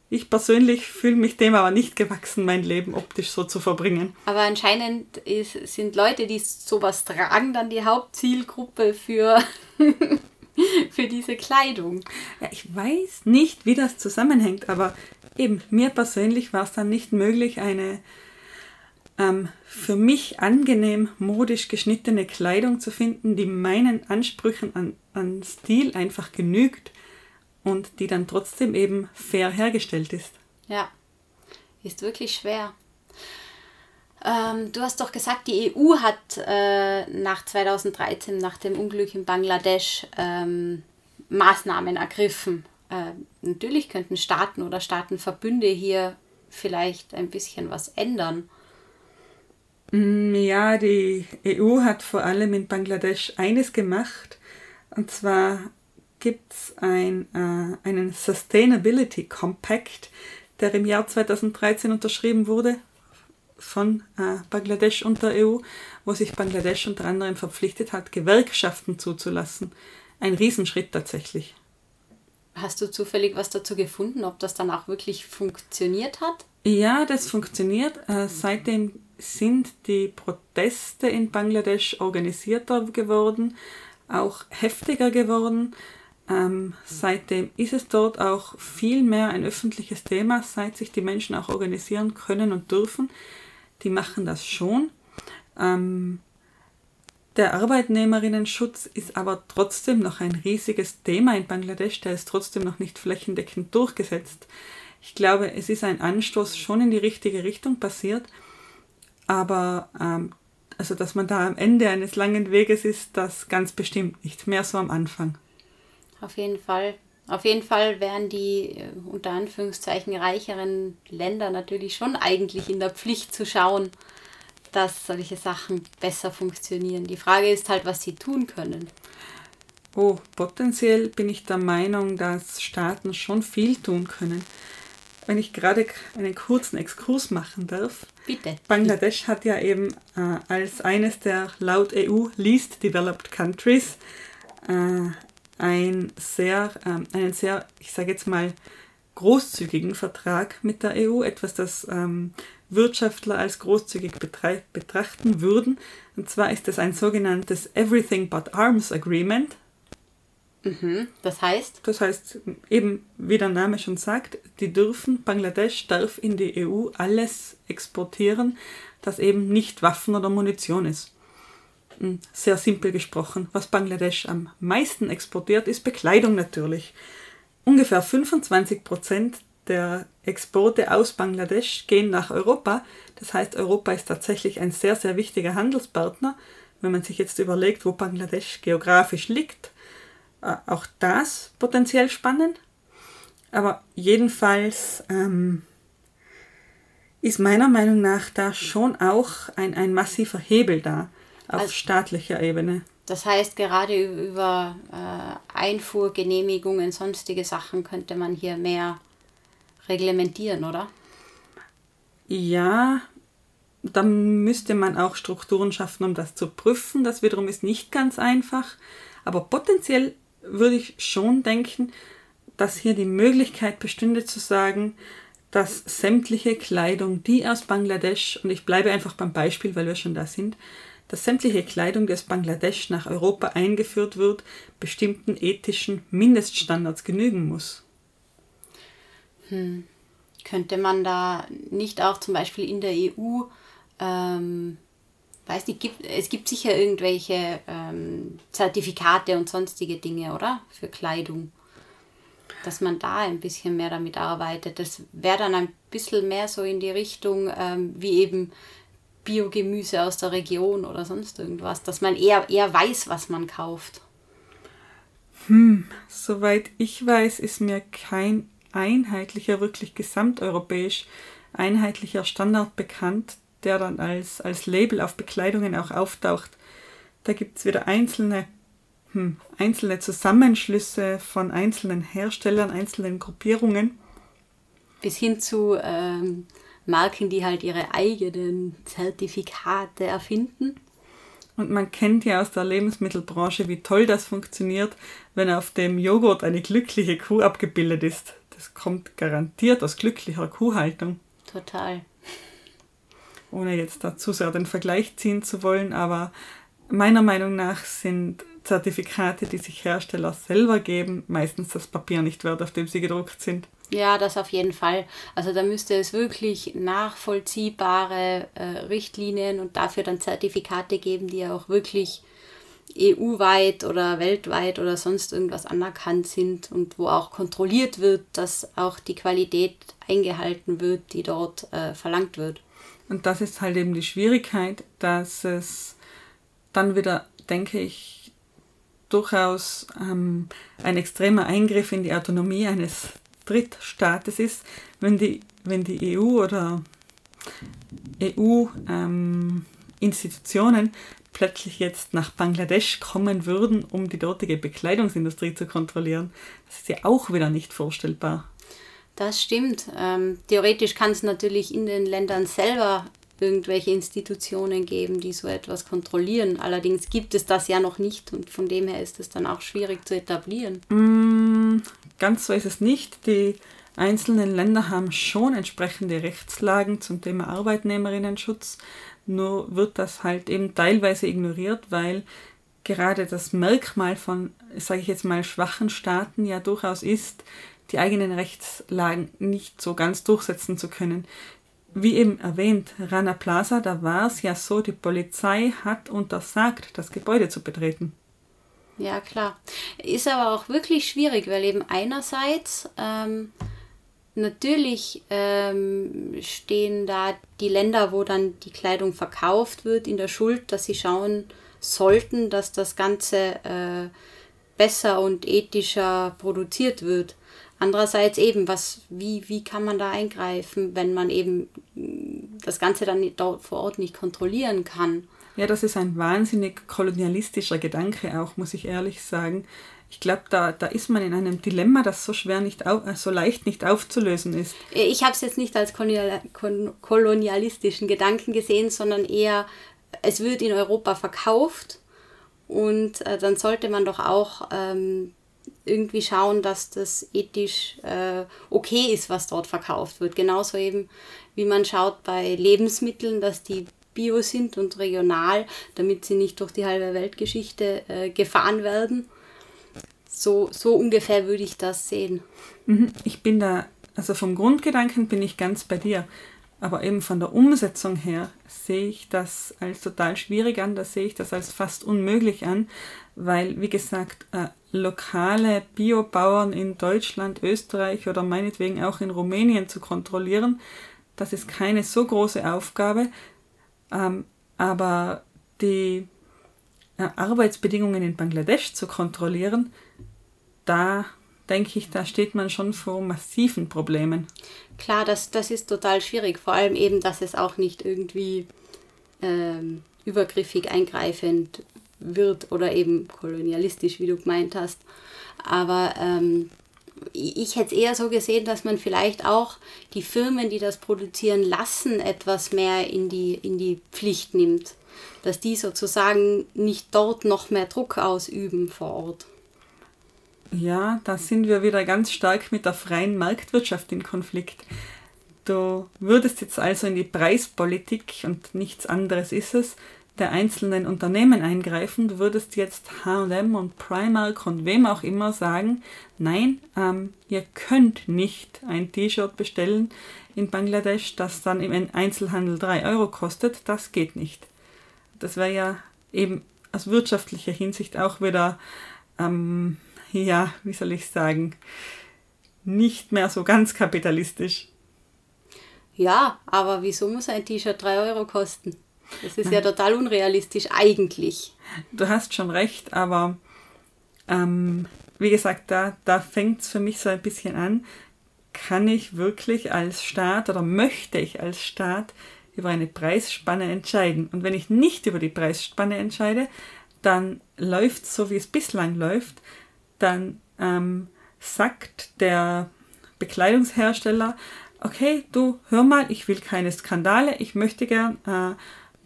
Ich persönlich fühle mich dem aber nicht gewachsen, mein Leben optisch so zu verbringen. Aber anscheinend ist, sind Leute, die sowas tragen, dann die Hauptzielgruppe für, für diese Kleidung. Ja, ich weiß nicht, wie das zusammenhängt, aber eben, mir persönlich war es dann nicht möglich, eine ähm, für mich angenehm modisch geschnittene Kleidung zu finden, die meinen Ansprüchen an, an Stil einfach genügt und die dann trotzdem eben fair hergestellt ist. Ja, ist wirklich schwer. Ähm, du hast doch gesagt, die EU hat äh, nach 2013, nach dem Unglück in Bangladesch, ähm, Maßnahmen ergriffen, äh, natürlich könnten Staaten oder Staatenverbünde hier vielleicht ein bisschen was ändern. Mm, ja, die EU hat vor allem in Bangladesch eines gemacht. Und zwar gibt es ein, äh, einen Sustainability Compact, der im Jahr 2013 unterschrieben wurde von äh, Bangladesch und der EU, wo sich Bangladesch unter anderem verpflichtet hat, Gewerkschaften zuzulassen. Ein Riesenschritt tatsächlich. Hast du zufällig was dazu gefunden, ob das dann auch wirklich funktioniert hat? Ja, das funktioniert. Äh, seitdem sind die Proteste in Bangladesch organisierter geworden, auch heftiger geworden. Ähm, seitdem ist es dort auch viel mehr ein öffentliches Thema, seit sich die Menschen auch organisieren können und dürfen. Die machen das schon. Ähm, Der Arbeitnehmerinnenschutz ist aber trotzdem noch ein riesiges Thema in Bangladesch, der ist trotzdem noch nicht flächendeckend durchgesetzt. Ich glaube, es ist ein Anstoß schon in die richtige Richtung passiert, aber ähm, also dass man da am Ende eines langen Weges ist, das ganz bestimmt nicht mehr so am Anfang. Auf jeden Fall. Auf jeden Fall wären die äh, unter Anführungszeichen reicheren Länder natürlich schon eigentlich in der Pflicht zu schauen, dass solche Sachen besser funktionieren. Die Frage ist halt, was sie tun können. Oh, potenziell bin ich der Meinung, dass Staaten schon viel tun können. Wenn ich gerade einen kurzen Exkurs machen darf. Bitte. Bangladesch hat ja eben äh, als eines der laut EU Least Developed Countries äh, ein sehr, ähm, einen sehr, ich sage jetzt mal, großzügigen Vertrag mit der EU, etwas, das ähm, Wirtschaftler als großzügig betrachten würden. Und zwar ist es ein sogenanntes Everything But Arms Agreement. Mhm. Das heißt? Das heißt, eben wie der Name schon sagt, die dürfen, Bangladesch darf in die EU alles exportieren, das eben nicht Waffen oder Munition ist. Hm, sehr simpel gesprochen, was Bangladesch am meisten exportiert, ist Bekleidung natürlich. Ungefähr 25 Prozent der Exporte aus Bangladesch gehen nach Europa. Das heißt, Europa ist tatsächlich ein sehr, sehr wichtiger Handelspartner. Wenn man sich jetzt überlegt, wo Bangladesch geografisch liegt, äh, auch das potenziell spannend. Aber jedenfalls ähm, ist meiner Meinung nach da schon auch ein, ein massiver Hebel da auf also, staatlicher Ebene. Das heißt, gerade über äh, Einfuhrgenehmigungen, sonstige Sachen könnte man hier mehr reglementieren, oder? Ja, da müsste man auch Strukturen schaffen, um das zu prüfen. Das wiederum ist nicht ganz einfach. Aber potenziell würde ich schon denken, dass hier die Möglichkeit bestünde zu sagen, dass sämtliche Kleidung, die aus Bangladesch, und ich bleibe einfach beim Beispiel, weil wir schon da sind, dass sämtliche Kleidung, die aus Bangladesch nach Europa eingeführt wird, bestimmten ethischen Mindeststandards genügen muss. Hm. Könnte man da nicht auch zum Beispiel in der EU, ähm, weiß nicht, gibt, es gibt sicher irgendwelche ähm, Zertifikate und sonstige Dinge, oder? Für Kleidung. Dass man da ein bisschen mehr damit arbeitet. Das wäre dann ein bisschen mehr so in die Richtung, ähm, wie eben Biogemüse aus der Region oder sonst irgendwas, dass man eher, eher weiß, was man kauft. Hm, soweit ich weiß, ist mir kein einheitlicher, wirklich gesamteuropäisch einheitlicher Standard bekannt, der dann als, als Label auf Bekleidungen auch auftaucht. Da gibt es wieder einzelne, hm, einzelne Zusammenschlüsse von einzelnen Herstellern, einzelnen Gruppierungen. Bis hin zu ähm, Marken, die halt ihre eigenen Zertifikate erfinden. Und man kennt ja aus der Lebensmittelbranche, wie toll das funktioniert, wenn auf dem Joghurt eine glückliche Kuh abgebildet ist. Das kommt garantiert aus glücklicher Kuhhaltung. Total. Ohne jetzt dazu sehr den Vergleich ziehen zu wollen, aber meiner Meinung nach sind Zertifikate, die sich Hersteller selber geben, meistens das Papier nicht wert, auf dem sie gedruckt sind. Ja, das auf jeden Fall. Also da müsste es wirklich nachvollziehbare äh, Richtlinien und dafür dann Zertifikate geben, die auch wirklich EU-weit oder weltweit oder sonst irgendwas anerkannt sind und wo auch kontrolliert wird, dass auch die Qualität eingehalten wird, die dort äh, verlangt wird. Und das ist halt eben die Schwierigkeit, dass es dann wieder, denke ich, durchaus ähm, ein extremer Eingriff in die Autonomie eines Drittstaates ist, wenn die, wenn die EU oder EU-Institutionen ähm, plötzlich jetzt nach Bangladesch kommen würden, um die dortige Bekleidungsindustrie zu kontrollieren. Das ist ja auch wieder nicht vorstellbar. Das stimmt. Ähm, theoretisch kann es natürlich in den Ländern selber irgendwelche Institutionen geben, die so etwas kontrollieren. Allerdings gibt es das ja noch nicht und von dem her ist es dann auch schwierig zu etablieren. Mm, ganz so ist es nicht. Die einzelnen Länder haben schon entsprechende Rechtslagen zum Thema Arbeitnehmerinnenschutz, nur wird das halt eben teilweise ignoriert, weil gerade das Merkmal von, sage ich jetzt mal, schwachen Staaten ja durchaus ist, die eigenen Rechtslagen nicht so ganz durchsetzen zu können wie eben erwähnt, Rana Plaza, da war es ja so, die Polizei hat untersagt, das Gebäude zu betreten. Ja, klar. Ist aber auch wirklich schwierig, weil eben einerseits ähm, natürlich ähm, stehen da die Länder, wo dann die Kleidung verkauft wird, in der Schuld, dass sie schauen sollten, dass das Ganze äh, besser und ethischer produziert wird. Andererseits eben, was, wie, wie kann man da eingreifen, wenn man eben das Ganze dann dort vor Ort nicht kontrollieren kann? Ja, das ist ein wahnsinnig kolonialistischer Gedanke auch, muss ich ehrlich sagen. Ich glaube, da, da ist man in einem Dilemma, das so schwer nicht auf, so leicht nicht aufzulösen ist. Ich habe es jetzt nicht als kolonialistischen Gedanken gesehen, sondern eher, es wird in Europa verkauft und äh, dann sollte man doch auch ähm, irgendwie schauen, dass das ethisch äh, okay ist, was dort verkauft wird. Genauso eben, wie man schaut bei Lebensmitteln, dass die bio sind und regional, damit sie nicht durch die halbe Weltgeschichte äh, gefahren werden. So, so ungefähr würde ich das sehen. Mhm. Ich bin da, also vom Grundgedanken bin ich ganz bei dir. Aber eben von der Umsetzung her sehe ich das als total schwierig an, da sehe ich das als fast unmöglich an, weil, wie gesagt, äh, lokale Biobauern in Deutschland, Österreich oder meinetwegen auch in Rumänien zu kontrollieren, das ist keine so große Aufgabe, ähm, aber die äh, Arbeitsbedingungen in Bangladesch zu kontrollieren, da denke ich, da steht man schon vor massiven Problemen. Klar, das, das ist total schwierig. Vor allem eben, dass es auch nicht irgendwie ähm, übergriffig eingreifend wird oder eben kolonialistisch, wie du gemeint hast. Aber ähm, ich hätte es eher so gesehen, dass man vielleicht auch die Firmen, die das produzieren lassen, etwas mehr in die, in die Pflicht nimmt. Dass die sozusagen nicht dort noch mehr Druck ausüben vor Ort. Ja, da sind wir wieder ganz stark mit der freien Marktwirtschaft in Konflikt. Du würdest jetzt also in die Preispolitik und nichts anderes ist es, der einzelnen Unternehmen eingreifen. Du würdest jetzt HM und Primark und wem auch immer sagen, nein, ähm, ihr könnt nicht ein T-Shirt bestellen in Bangladesch, das dann im Einzelhandel 3 Euro kostet. Das geht nicht. Das wäre ja eben aus wirtschaftlicher Hinsicht auch wieder ähm, ja, wie soll ich sagen, nicht mehr so ganz kapitalistisch. Ja, aber wieso muss ein T-Shirt 3 Euro kosten? Das ist ja total unrealistisch eigentlich. Du hast schon recht, aber ähm, wie gesagt, da, da fängt es für mich so ein bisschen an. Kann ich wirklich als Staat oder möchte ich als Staat über eine Preisspanne entscheiden? Und wenn ich nicht über die Preisspanne entscheide, dann läuft es so, wie es bislang läuft, dann ähm, sagt der Bekleidungshersteller, okay, du hör mal, ich will keine Skandale, ich möchte gern äh,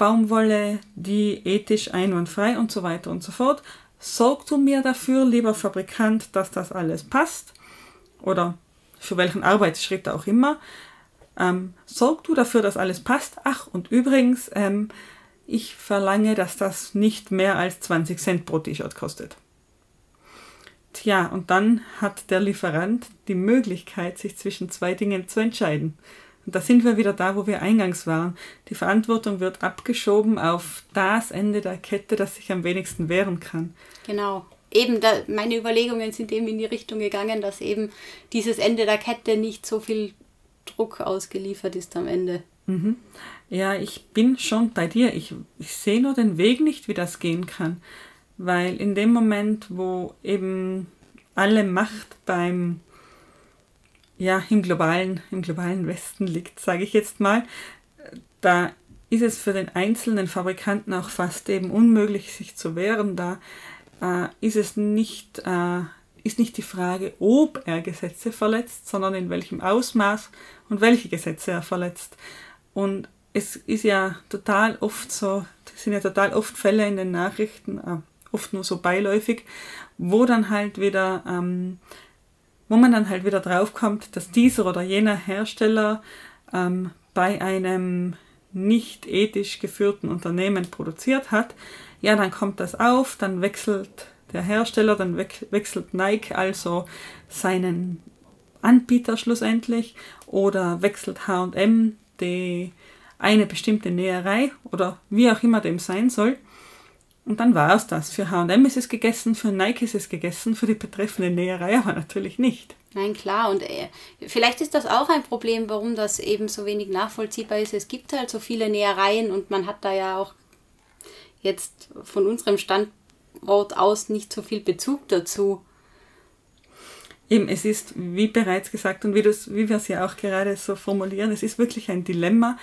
Baumwolle, die ethisch einwandfrei und so weiter und so fort. Sorg du mir dafür, lieber Fabrikant, dass das alles passt oder für welchen Arbeitsschritt auch immer. Ähm, sorg du dafür, dass alles passt. Ach, und übrigens, ähm, ich verlange, dass das nicht mehr als 20 Cent pro T-Shirt kostet. Tja, und dann hat der Lieferant die Möglichkeit, sich zwischen zwei Dingen zu entscheiden. Und da sind wir wieder da, wo wir eingangs waren. Die Verantwortung wird abgeschoben auf das Ende der Kette, das sich am wenigsten wehren kann. Genau. Eben, da, meine Überlegungen sind eben in die Richtung gegangen, dass eben dieses Ende der Kette nicht so viel Druck ausgeliefert ist am Ende. Mhm. Ja, ich bin schon bei dir. Ich, ich sehe nur den Weg nicht, wie das gehen kann weil in dem Moment, wo eben alle Macht beim ja im globalen im globalen Westen liegt, sage ich jetzt mal, da ist es für den einzelnen Fabrikanten auch fast eben unmöglich, sich zu wehren. Da äh, ist es nicht äh, ist nicht die Frage, ob er Gesetze verletzt, sondern in welchem Ausmaß und welche Gesetze er verletzt. Und es ist ja total oft so, es sind ja total oft Fälle in den Nachrichten, äh, oft nur so beiläufig, wo dann halt wieder, ähm, wo man dann halt wieder draufkommt, dass dieser oder jener Hersteller ähm, bei einem nicht ethisch geführten Unternehmen produziert hat, ja, dann kommt das auf, dann wechselt der Hersteller, dann wechselt Nike also seinen Anbieter schlussendlich oder wechselt HM die eine bestimmte Näherei oder wie auch immer dem sein soll. Und dann war es das. Für HM ist es gegessen, für Nike ist es gegessen, für die betreffende Näherei aber natürlich nicht. Nein, klar. Und äh, vielleicht ist das auch ein Problem, warum das eben so wenig nachvollziehbar ist. Es gibt halt so viele Nähereien und man hat da ja auch jetzt von unserem Standort aus nicht so viel Bezug dazu. Eben, es ist, wie bereits gesagt und wie, wie wir es ja auch gerade so formulieren, es ist wirklich ein Dilemma.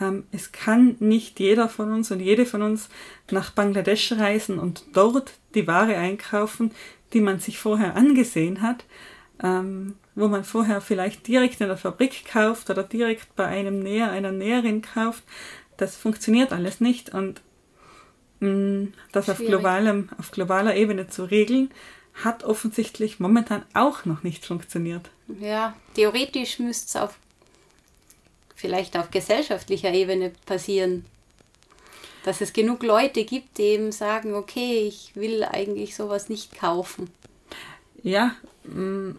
Ähm, es kann nicht jeder von uns und jede von uns nach Bangladesch reisen und dort die Ware einkaufen, die man sich vorher angesehen hat, ähm, wo man vorher vielleicht direkt in der Fabrik kauft oder direkt bei einem Näher, einer Näherin kauft. Das funktioniert alles nicht und mh, mm, das auf, globalem, auf globaler Ebene zu regeln, hat offensichtlich momentan auch noch nicht funktioniert. Ja, theoretisch müsste es auf vielleicht auf gesellschaftlicher Ebene passieren. Dass es genug Leute gibt, die eben sagen, okay, ich will eigentlich sowas nicht kaufen. Ja, mm,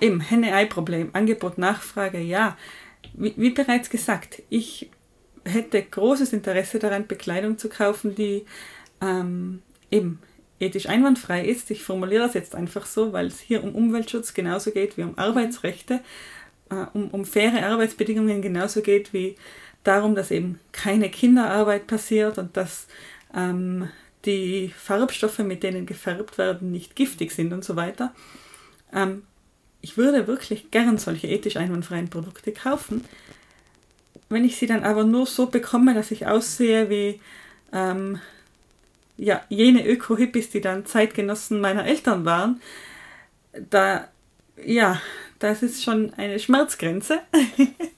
eben Henne-Ei-Problem, Angebot, Nachfrage, ja. Wie, wie bereits gesagt, ich hätte großes Interesse daran, Bekleidung zu kaufen, die ähm, eben ethisch einwandfrei ist. Ich formuliere das jetzt einfach so, weil es hier um Umweltschutz genauso geht wie um Arbeitsrechte, äh, um, um faire Arbeitsbedingungen genauso geht wie darum, dass eben keine Kinderarbeit passiert und dass ähm, die Farbstoffe, mit denen gefärbt werden, nicht giftig sind und so weiter. Ähm, ich würde wirklich gern solche ethisch einwandfreien Produkte kaufen. Wenn ich sie dann aber nur so bekomme, dass ich aussehe wie ähm, ja, jene Öko-Hippies, die dann Zeitgenossen meiner Eltern waren, da, ja, das ist schon eine Schmerzgrenze.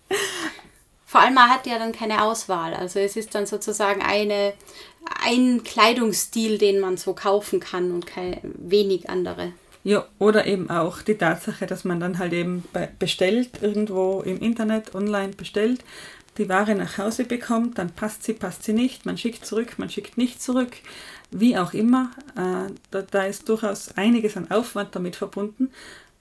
Vor allem, man hat ja dann keine Auswahl. Also es ist dann sozusagen eine, ein Kleidungsstil, den man so kaufen kann und keine, wenig andere. Ja, oder eben auch die Tatsache, dass man dann halt eben bestellt, irgendwo im Internet, online bestellt, die Ware nach Hause bekommt, dann passt sie, passt sie nicht, man schickt zurück, man schickt nicht zurück, wie auch immer. Äh, da, da ist durchaus einiges an Aufwand damit verbunden.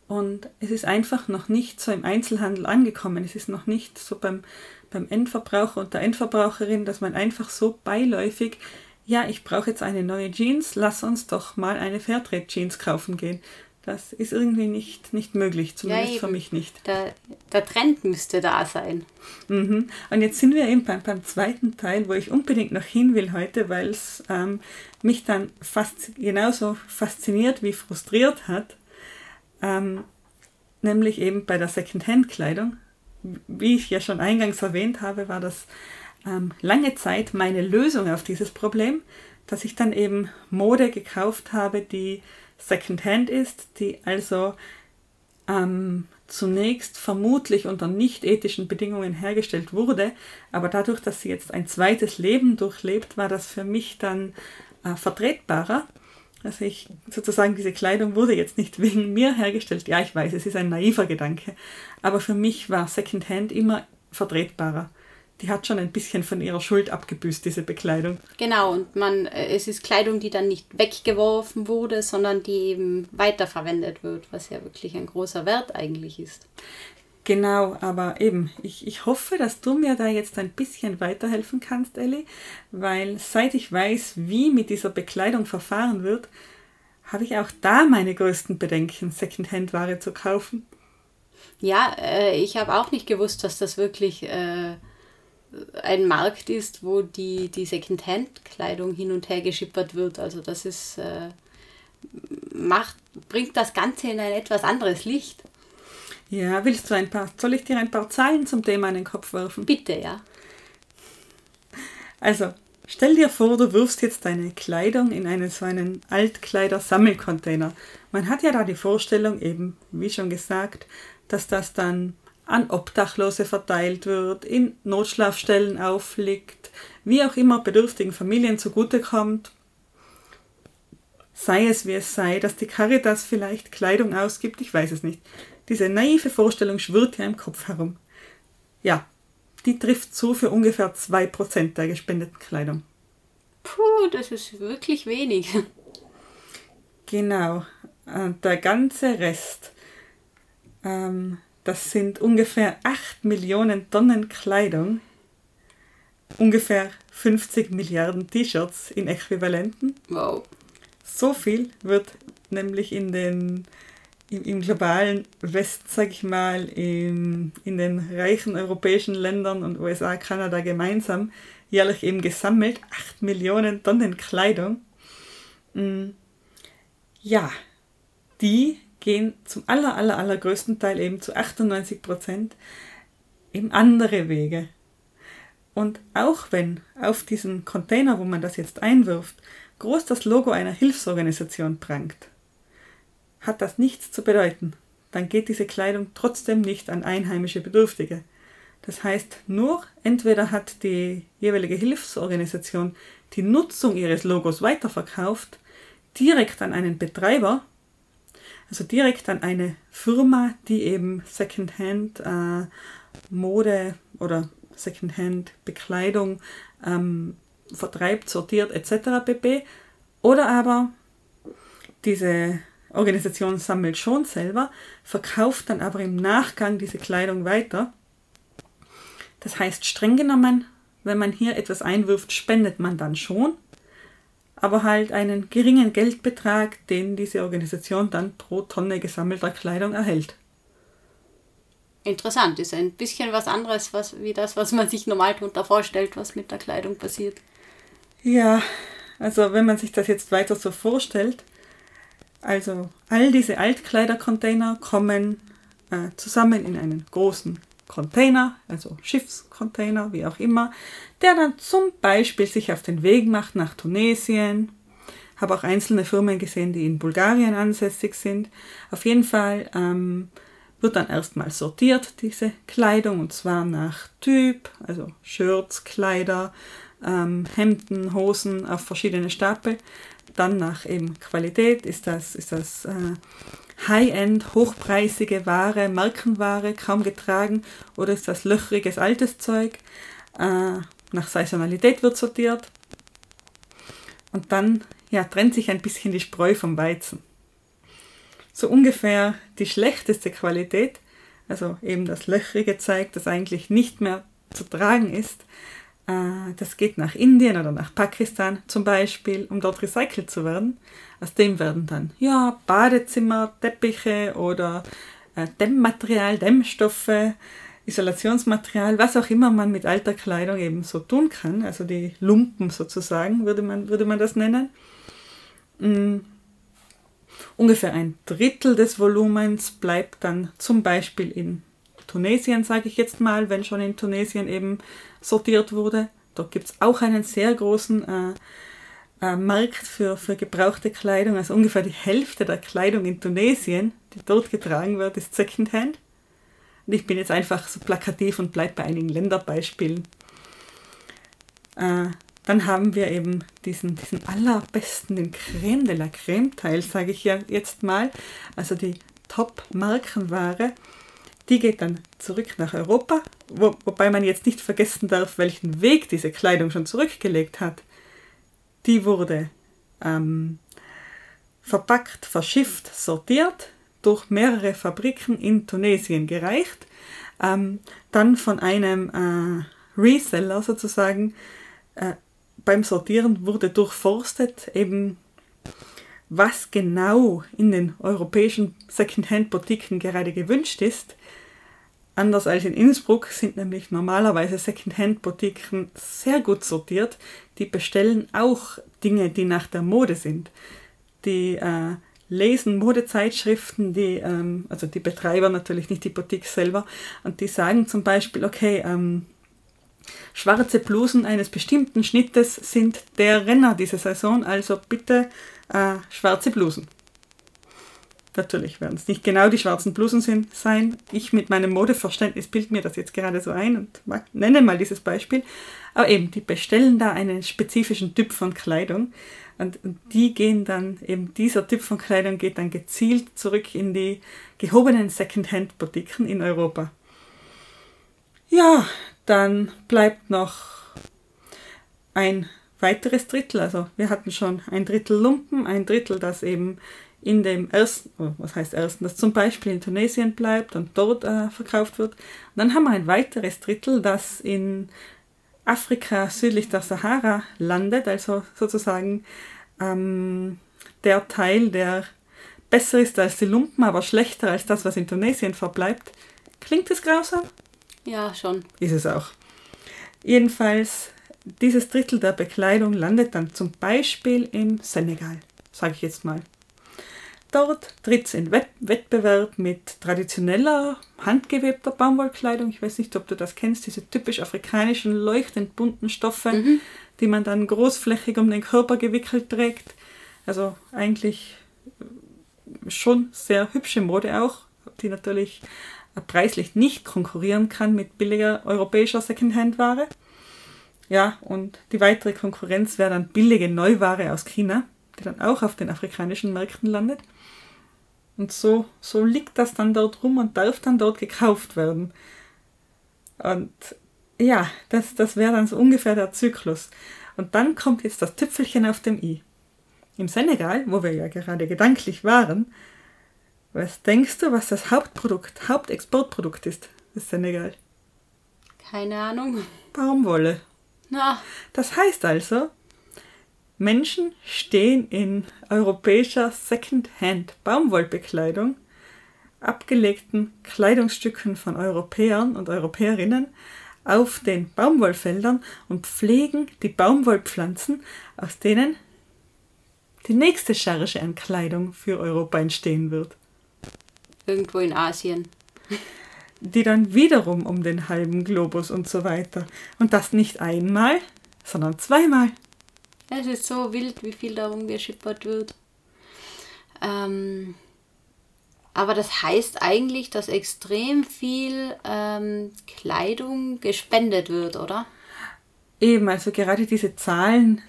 Und es ist einfach noch nicht so im Einzelhandel angekommen. Es ist noch nicht so beim, beim Endverbraucher und der Endverbraucherin, dass man einfach so beiläufig, ja, ich brauche jetzt eine neue Jeans, lass uns doch mal eine Fairtrade-Jeans kaufen gehen. Das ist irgendwie nicht, nicht möglich, zumindest ja, für mich nicht. Der, der Trend müsste da sein. Mhm. Und jetzt sind wir eben beim, beim zweiten Teil, wo ich unbedingt noch hin will heute, weil es ähm, mich dann fast genauso fasziniert wie frustriert hat. Ähm, nämlich eben bei der Secondhand-Kleidung. Wie ich ja schon eingangs erwähnt habe, war das ähm, lange Zeit meine Lösung auf dieses Problem, dass ich dann eben Mode gekauft habe, die Secondhand ist, die also ähm, zunächst vermutlich unter nicht ethischen Bedingungen hergestellt wurde, aber dadurch, dass sie jetzt ein zweites Leben durchlebt, war das für mich dann äh, vertretbarer. Also ich sozusagen diese Kleidung wurde jetzt nicht wegen mir hergestellt. Ja, ich weiß, es ist ein naiver Gedanke, aber für mich war Secondhand immer vertretbarer die hat schon ein bisschen von ihrer Schuld abgebüßt, diese Bekleidung. Genau, und man, äh, es ist Kleidung, die dann nicht weggeworfen wurde, sondern die eben weiterverwendet wird, was ja wirklich ein großer Wert eigentlich ist. Genau, aber eben, ich, ich hoffe, dass du mir da jetzt ein bisschen weiterhelfen kannst, Ellie, weil seit ich weiß, wie mit dieser Bekleidung verfahren wird, habe ich auch da meine größten Bedenken, Secondhand-Ware zu kaufen. Ja, äh, ich habe auch nicht gewusst, dass das wirklich äh, ein Markt ist, wo die, die Secondhand-Kleidung hin und her geschippert wird. Also das ist, äh, macht, bringt das Ganze in ein etwas anderes Licht. Ja, willst du ein paar, soll ich dir ein paar Zahlen zum Thema in den Kopf werfen? Bitte, ja. Also, stell dir vor, du wirfst jetzt deine Kleidung in einen so einen Altkleider-Sammelcontainer. Man hat ja da die Vorstellung, eben, wie schon gesagt, dass das dann an Obdachlose verteilt wird, in Notschlafstellen aufliegt, wie auch immer bedürftigen Familien zugutekommt. Sei es wie es sei, dass die Caritas vielleicht Kleidung ausgibt, ich weiß es nicht. Diese naive Vorstellung schwirrt ja im Kopf herum. Ja, die trifft zu für ungefähr 2% der gespendeten Kleidung. Puh, das ist wirklich wenig. Genau. Und der ganze Rest ähm, das sind ungefähr 8 Millionen Tonnen Kleidung, ungefähr 50 Milliarden T-Shirts in Äquivalenten. Wow. So viel wird nämlich in den, im, im globalen West, sag ich mal, in, in den reichen europäischen Ländern und USA, Kanada gemeinsam jährlich eben gesammelt. 8 Millionen Tonnen Kleidung. Mm. Ja, die gehen zum aller, aller, allergrößten Teil eben zu 98 Prozent eben andere Wege. Und auch wenn auf diesen Container, wo man das jetzt einwirft, groß das Logo einer Hilfsorganisation prangt, hat das nichts zu bedeuten. Dann geht diese Kleidung trotzdem nicht an einheimische Bedürftige. Das heißt, nur entweder hat die jeweilige Hilfsorganisation die Nutzung ihres Logos weiterverkauft, direkt an einen Betreiber, also direkt an eine Firma, die eben Secondhand äh, Mode oder Secondhand Bekleidung ähm, vertreibt, sortiert etc. pp. Oder aber diese Organisation sammelt schon selber, verkauft dann aber im Nachgang diese Kleidung weiter. Das heißt, streng genommen, wenn man hier etwas einwirft, spendet man dann schon, aber halt einen geringen Geldbetrag, den diese Organisation dann pro Tonne gesammelter Kleidung erhält interessant. Ist ein bisschen was anderes, was, wie das, was man sich normal darunter vorstellt, was mit der Kleidung passiert. Ja, also wenn man sich das jetzt weiter so vorstellt, also all diese Altkleidercontainer kommen äh, zusammen in einen großen Container, also Schiffscontainer, wie auch immer, der dann zum Beispiel sich auf den Weg macht nach Tunesien. Habe auch einzelne Firmen gesehen, die in Bulgarien ansässig sind. Auf jeden Fall ähm, wird dann erstmal sortiert, diese Kleidung, und zwar nach Typ, also Shirts, Kleider, ähm, Hemden, Hosen auf verschiedene Stapel. Dann nach eben Qualität, ist das, ist das äh, High-End, hochpreisige Ware, Markenware, kaum getragen, oder ist das löchriges altes Zeug? Äh, nach Saisonalität wird sortiert. Und dann ja, trennt sich ein bisschen die Spreu vom Weizen so ungefähr die schlechteste Qualität, also eben das Löchrige zeigt, das eigentlich nicht mehr zu tragen ist. Äh, das geht nach Indien oder nach Pakistan zum Beispiel, um dort recycelt zu werden. Aus dem werden dann ja, Badezimmer, Teppiche oder äh, Dämmmaterial, Dämmstoffe, Isolationsmaterial, was auch immer man mit alter Kleidung eben so tun kann, also die Lumpen sozusagen, würde man, würde man das nennen. Mm Ungefähr ein Drittel des Volumens bleibt dann zum Beispiel in Tunesien, sage ich jetzt mal, wenn schon in Tunesien eben sortiert wurde. Dort gibt es auch einen sehr großen äh, äh, Markt für, für gebrauchte Kleidung. Also ungefähr die Hälfte der Kleidung in Tunesien, die dort getragen wird, ist Secondhand. Und ich bin jetzt einfach so plakativ und bleibe bei einigen Länderbeispielen. Äh, dann haben wir eben diesen, diesen allerbesten, den Creme de la Creme Teil, sage ich ja jetzt mal. Also die Top-Markenware. Die geht dann zurück nach Europa, wo, wobei man jetzt nicht vergessen darf, welchen Weg diese Kleidung schon zurückgelegt hat. Die wurde ähm, verpackt, verschifft, sortiert, durch mehrere Fabriken in Tunesien gereicht, ähm, dann von einem äh, Reseller sozusagen äh, beim Sortieren wurde durchforstet, eben was genau in den europäischen Secondhand-Boutiquen gerade gewünscht ist. Anders als in Innsbruck sind nämlich normalerweise Secondhand-Boutiquen sehr gut sortiert. Die bestellen auch Dinge, die nach der Mode sind. Die äh, lesen Modezeitschriften, die, ähm, also die Betreiber natürlich, nicht die Boutique selber, und die sagen zum Beispiel, okay, ähm, Schwarze Blusen eines bestimmten Schnittes sind der Renner dieser Saison, also bitte äh, schwarze Blusen. Natürlich werden es nicht genau die schwarzen Blusen sind, sein. Ich mit meinem Modeverständnis bild mir das jetzt gerade so ein und nenne mal dieses Beispiel. Aber eben, die bestellen da einen spezifischen Typ von Kleidung und, und die gehen dann, eben dieser Typ von Kleidung geht dann gezielt zurück in die gehobenen Secondhand-Boutiquen in Europa. Ja, dann bleibt noch ein weiteres Drittel. Also wir hatten schon ein Drittel Lumpen, ein Drittel, das eben in dem ersten, oh, was heißt ersten, das zum Beispiel in Tunesien bleibt und dort äh, verkauft wird. Und dann haben wir ein weiteres Drittel, das in Afrika südlich der Sahara landet, also sozusagen ähm, der Teil, der besser ist als die Lumpen, aber schlechter als das, was in Tunesien verbleibt. Klingt es grausam? Ja, schon. Ist es auch. Jedenfalls, dieses Drittel der Bekleidung landet dann zum Beispiel im Senegal, sage ich jetzt mal. Dort tritt es in Wettbewerb mit traditioneller, handgewebter Baumwollkleidung. Ich weiß nicht, ob du das kennst, diese typisch afrikanischen, leuchtend bunten Stoffe, mhm. die man dann großflächig um den Körper gewickelt trägt. Also eigentlich schon sehr hübsche Mode auch, die natürlich preislich nicht konkurrieren kann mit billiger europäischer Secondhand-Ware. Ja, und die weitere Konkurrenz wäre dann billige Neuware aus China, die dann auch auf den afrikanischen Märkten landet. Und so, so liegt das dann dort rum und darf dann dort gekauft werden. Und ja, das, das wäre dann so ungefähr der Zyklus. Und dann kommt jetzt das Tüpfelchen auf dem i. Im Senegal, wo wir ja gerade gedanklich waren, was denkst du, was das Hauptprodukt, Hauptexportprodukt ist des Senegal? Keine Ahnung. Baumwolle. Na. Das heißt also, Menschen stehen in europäischer Second-Hand Baumwollbekleidung, abgelegten Kleidungsstücken von Europäern und Europäerinnen auf den Baumwollfeldern und pflegen die Baumwollpflanzen, aus denen die nächste an Kleidung für Europa entstehen wird. Irgendwo in Asien. Die dann wiederum um den halben Globus und so weiter. Und das nicht einmal, sondern zweimal. Es ist so wild, wie viel darum geschippert wird. Ähm, aber das heißt eigentlich, dass extrem viel ähm, Kleidung gespendet wird, oder? Eben, also gerade diese Zahlen,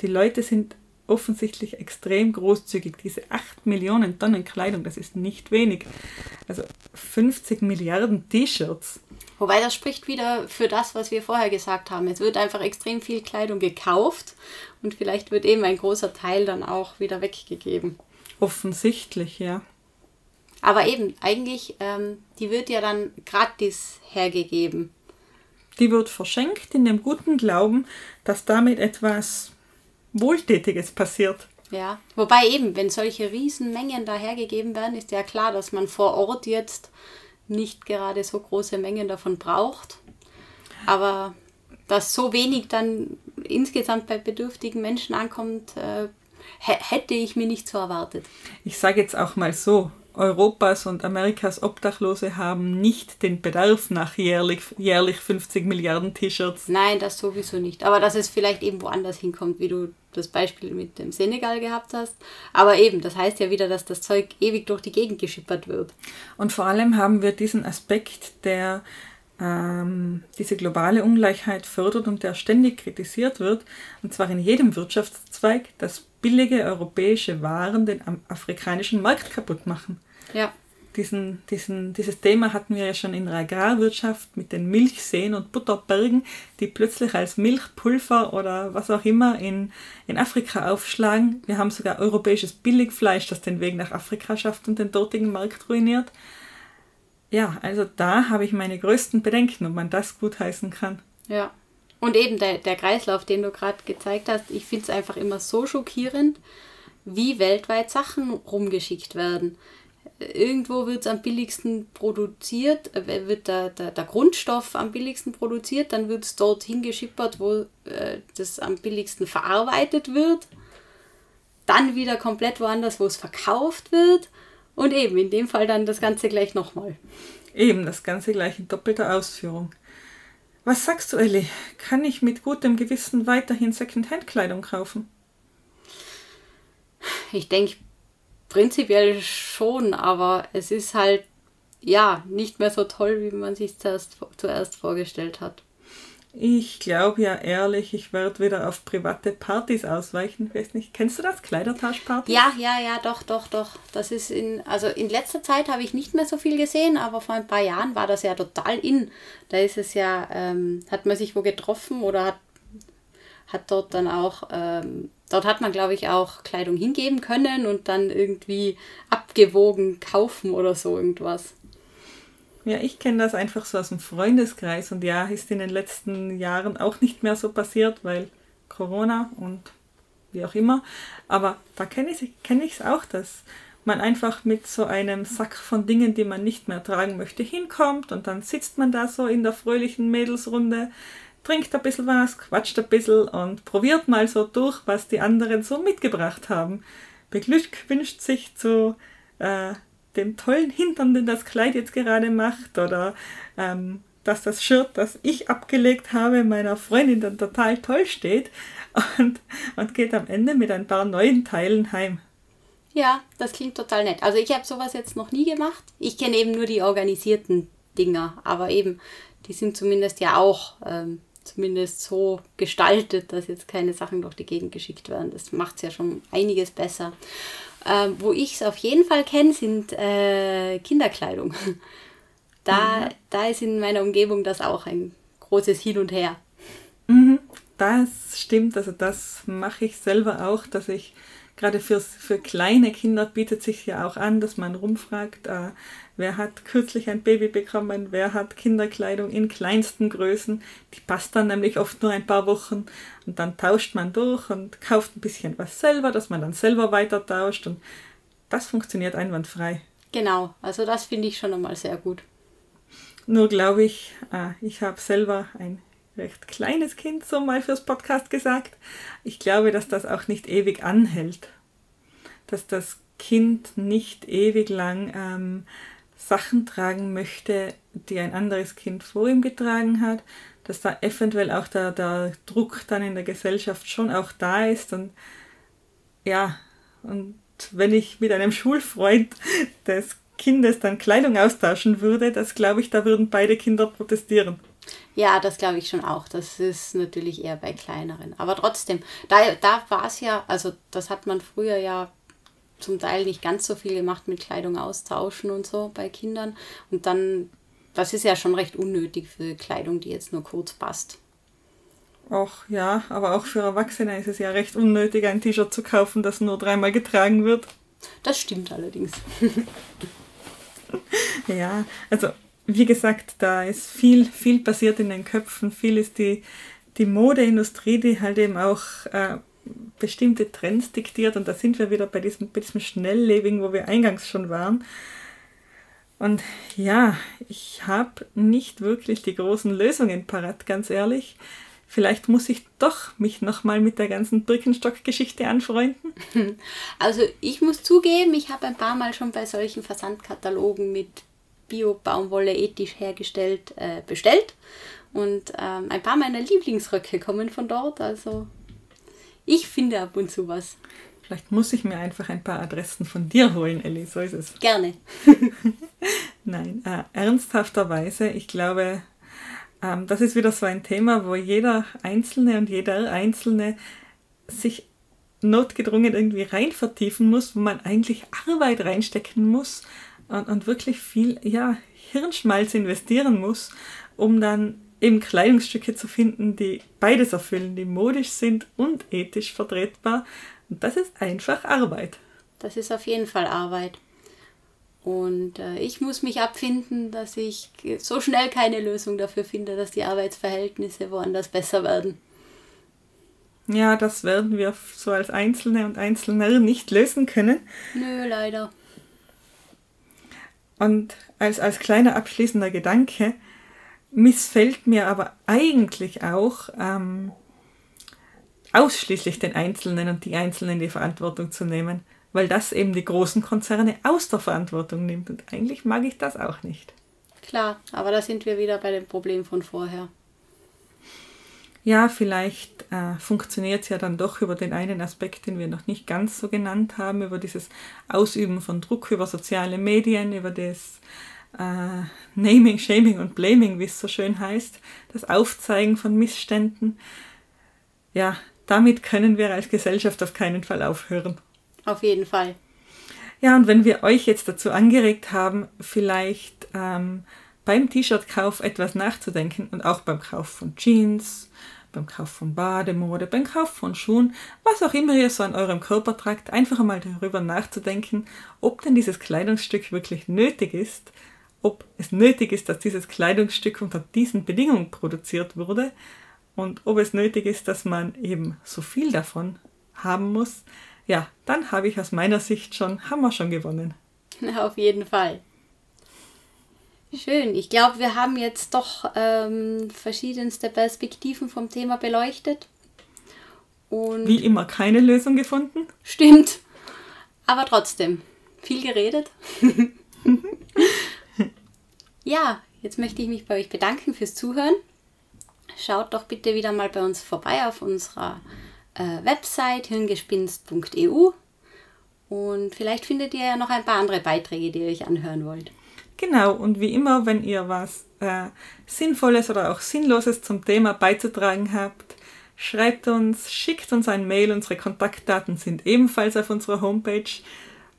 die Leute sind offensichtlich extrem großzügig. Diese 8 Millionen Tonnen Kleidung, das ist nicht wenig. Also 50 Milliarden T-Shirts. Wobei das spricht wieder für das, was wir vorher gesagt haben. Es wird einfach extrem viel Kleidung gekauft und vielleicht wird eben ein großer Teil dann auch wieder weggegeben. Offensichtlich, ja. Aber eben, eigentlich, ähm, die wird ja dann gratis hergegeben. Die wird verschenkt in dem guten Glauben, dass damit etwas Wohltätiges passiert. Ja, wobei eben, wenn solche Riesenmengen dahergegeben werden, ist ja klar, dass man vor Ort jetzt nicht gerade so große Mengen davon braucht. Aber dass so wenig dann insgesamt bei bedürftigen Menschen ankommt, äh, hätte ich mir nicht so erwartet. Ich sage jetzt auch mal so, Europas und Amerikas Obdachlose haben nicht den Bedarf nach jährlich, jährlich 50 Milliarden T-Shirts. Nein, das sowieso nicht. Aber dass es vielleicht eben woanders hinkommt, wie du das Beispiel mit dem Senegal gehabt hast. Aber eben, das heißt ja wieder, dass das Zeug ewig durch die Gegend geschippert wird. Und vor allem haben wir diesen Aspekt, der ähm, diese globale Ungleichheit fördert und der ständig kritisiert wird, und zwar in jedem Wirtschaftszweig, dass billige europäische Waren den afrikanischen Markt kaputt machen. Ja. Diesen, diesen, dieses Thema hatten wir ja schon in der Agrarwirtschaft mit den Milchseen und Butterbergen, die plötzlich als Milchpulver oder was auch immer in, in Afrika aufschlagen. Wir haben sogar europäisches Billigfleisch, das den Weg nach Afrika schafft und den dortigen Markt ruiniert. Ja, also da habe ich meine größten Bedenken, ob man das gutheißen kann. Ja. Und eben der, der Kreislauf, den du gerade gezeigt hast, ich finde es einfach immer so schockierend, wie weltweit Sachen rumgeschickt werden irgendwo wird es am billigsten produziert, äh, wird der, der, der, Grundstoff am billigsten produziert, dann wird es dorthin geschippert, wo äh, das am billigsten verarbeitet wird, dann wieder komplett woanders, wo es verkauft wird und eben in dem Fall dann das Ganze gleich nochmal. Eben, das Ganze gleich in doppelter Ausführung. Was sagst du, Elli? Kann ich mit gutem Gewissen weiterhin Secondhand-Kleidung kaufen? Ich denke, prinzipiell schon, aber es ist halt ja nicht mehr so toll, wie man sich zuerst, zuerst vorgestellt hat. Ich glaube ja ehrlich, ich werde wieder auf private Partys ausweichen. Ich weiß nicht, kennst du das? Kleidertauschpartys? Ja, ja, ja, doch, doch, doch. Das ist in, also in letzter Zeit habe ich nicht mehr so viel gesehen, aber vor ein paar Jahren war das ja total in. Da ist es ja, ähm, hat man sich wo getroffen oder hat, hat dort dann auch ähm, Dort hat man, glaube ich, auch Kleidung hingeben können und dann irgendwie abgewogen kaufen oder so irgendwas. Ja, ich kenne das einfach so aus dem Freundeskreis und ja, ist in den letzten Jahren auch nicht mehr so passiert, weil Corona und wie auch immer. Aber da kenne ich es kenn auch, dass man einfach mit so einem Sack von Dingen, die man nicht mehr tragen möchte, hinkommt und dann sitzt man da so in der fröhlichen Mädelsrunde, trinkt ein bisschen was, quatscht ein bisschen und probiert mal so durch, was die anderen so mitgebracht haben. Beglückwünscht sich zu äh, dem tollen Hintern, den das Kleid jetzt gerade macht oder ähm, dass das Shirt, das ich abgelegt habe, meiner Freundin dann total toll steht und, und geht am Ende mit ein paar neuen Teilen heim. Ja, das klingt total nett. Also ich habe sowas jetzt noch nie gemacht. Ich kenne eben nur die organisierten Dinger, aber eben, die sind zumindest ja auch ähm, zumindest so gestaltet, dass jetzt keine Sachen durch die Gegend geschickt werden. Das macht es ja schon einiges besser. Ähm, wo ich es auf jeden Fall kenne, sind äh, Kinderkleidung. Da, mhm. da ist in meiner Umgebung das auch ein großes Hin und Her. Mhm, das stimmt, also das mache ich selber auch, dass ich gerade fürs, für kleine Kinder bietet sich ja auch an, dass man rumfragt, äh, wer hat kürzlich ein Baby bekommen, wer hat Kinderkleidung in kleinsten Größen. Die passt dann nämlich oft nur ein paar Wochen und dann tauscht man durch und kauft ein bisschen was selber, dass man dann selber weiter tauscht und das funktioniert einwandfrei. Genau, also das finde ich schon einmal sehr gut. Nur glaube ich, äh, ich habe selber ein recht kleines Kind, so mal fürs Podcast gesagt. Ich glaube, dass das auch nicht ewig anhält. Dass das Kind nicht ewig lang ähm, Sachen tragen möchte, die ein anderes Kind vor ihm getragen hat. Dass da eventuell auch der, der Druck dann in der Gesellschaft schon auch da ist. Und ja, und wenn ich mit einem Schulfreund des Kindes dann Kleidung austauschen würde, das glaube ich, da würden beide Kinder protestieren. Ja, das glaube ich schon auch. Das ist natürlich eher bei kleineren. Aber trotzdem, da, da war es ja, also das hat man früher ja zum Teil nicht ganz so viel gemacht mit Kleidung austauschen und so bei Kindern. Und dann, das ist ja schon recht unnötig für Kleidung, die jetzt nur kurz passt. Auch ja, aber auch für Erwachsene ist es ja recht unnötig, ein T-Shirt zu kaufen, das nur dreimal getragen wird. Das stimmt allerdings. ja, also wie gesagt, da ist viel, viel passiert in den Köpfen. Viel ist die, die Modeindustrie, die halt eben auch äh, bestimmte Trends diktiert. Und da sind wir wieder bei diesem, bei diesem Schnelllebigen, wo wir eingangs schon waren. Und ja, ich habe nicht wirklich die großen Lösungen parat, ganz ehrlich. Vielleicht muss ich doch mich nochmal mit der ganzen Birkenstock-Geschichte anfreunden. Also ich muss zugeben, ich habe ein paar Mal schon bei solchen Versandkatalogen mit Bio-Baumwolle ethisch hergestellt äh, bestellt. Und ähm, ein paar meiner Lieblingsröcke kommen von dort. Also ich finde ab und zu was. Vielleicht muss ich mir einfach ein paar Adressen von dir holen, Ellie. So ist es. Gerne. Nein, äh, ernsthafterweise, ich glaube, ähm, das ist wieder so ein Thema, wo jeder Einzelne und jeder Einzelne sich notgedrungen irgendwie rein vertiefen muss, wo man eigentlich Arbeit reinstecken muss, und, und wirklich viel ja, Hirnschmalz investieren muss, um dann eben Kleidungsstücke zu finden, die beides erfüllen, die modisch sind und ethisch vertretbar. Und das ist einfach Arbeit. Das ist auf jeden Fall Arbeit. Und äh, ich muss mich abfinden, dass ich so schnell keine Lösung dafür finde, dass die Arbeitsverhältnisse woanders besser werden. Ja, das werden wir so als Einzelne und Einzelner nicht lösen können. Nö, leider. Und als, als kleiner abschließender Gedanke missfällt mir aber eigentlich auch ähm, ausschließlich den Einzelnen und die Einzelnen die Verantwortung zu nehmen, weil das eben die großen Konzerne aus der Verantwortung nimmt. Und eigentlich mag ich das auch nicht. Klar, aber da sind wir wieder bei dem Problem von vorher ja, vielleicht äh, funktioniert es ja dann doch über den einen Aspekt, den wir noch nicht ganz so genannt haben, über dieses Ausüben von Druck über soziale Medien, über das äh, Naming, Shaming und Blaming, wie es so schön heißt, das Aufzeigen von Missständen. Ja, damit können wir als Gesellschaft auf keinen Fall aufhören. Auf jeden Fall. Ja, und wenn wir euch jetzt dazu angeregt haben, vielleicht ähm, beim T-Shirt-Kauf etwas nachzudenken und auch beim Kauf von Jeans, beim Kauf von Bademode, beim Kauf von Schuhen, was auch immer ihr so an eurem Körper tragt, einfach einmal darüber nachzudenken, ob denn dieses Kleidungsstück wirklich nötig ist ob es nötig ist, dass dieses Kleidungsstück unter diesen Bedingungen produziert wurde und ob es nötig ist, dass man eben so viel davon haben muss, ja, dann habe ich aus meiner Sicht schon, haben wir schon gewonnen. Auf jeden Fall. Schön. Ich glaube, wir haben jetzt doch ähm, verschiedenste Perspektiven vom Thema beleuchtet. Und Wie immer keine Lösung gefunden. Stimmt. Aber trotzdem, viel geredet. ja, jetzt möchte ich mich bei euch bedanken fürs Zuhören. Schaut doch bitte wieder mal bei uns vorbei auf unserer äh, Website hirngespinst.eu und vielleicht findet ihr ja noch ein paar andere Beiträge, die ihr euch anhören wollt. Genau, und wie immer, wenn ihr was äh, Sinnvolles oder auch Sinnloses zum Thema beizutragen habt, schreibt uns, schickt uns ein Mail. Unsere Kontaktdaten sind ebenfalls auf unserer Homepage.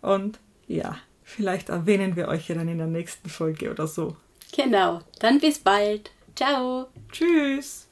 Und ja, vielleicht erwähnen wir euch ja dann in der nächsten Folge oder so. Genau, dann bis bald. Ciao. Tschüss.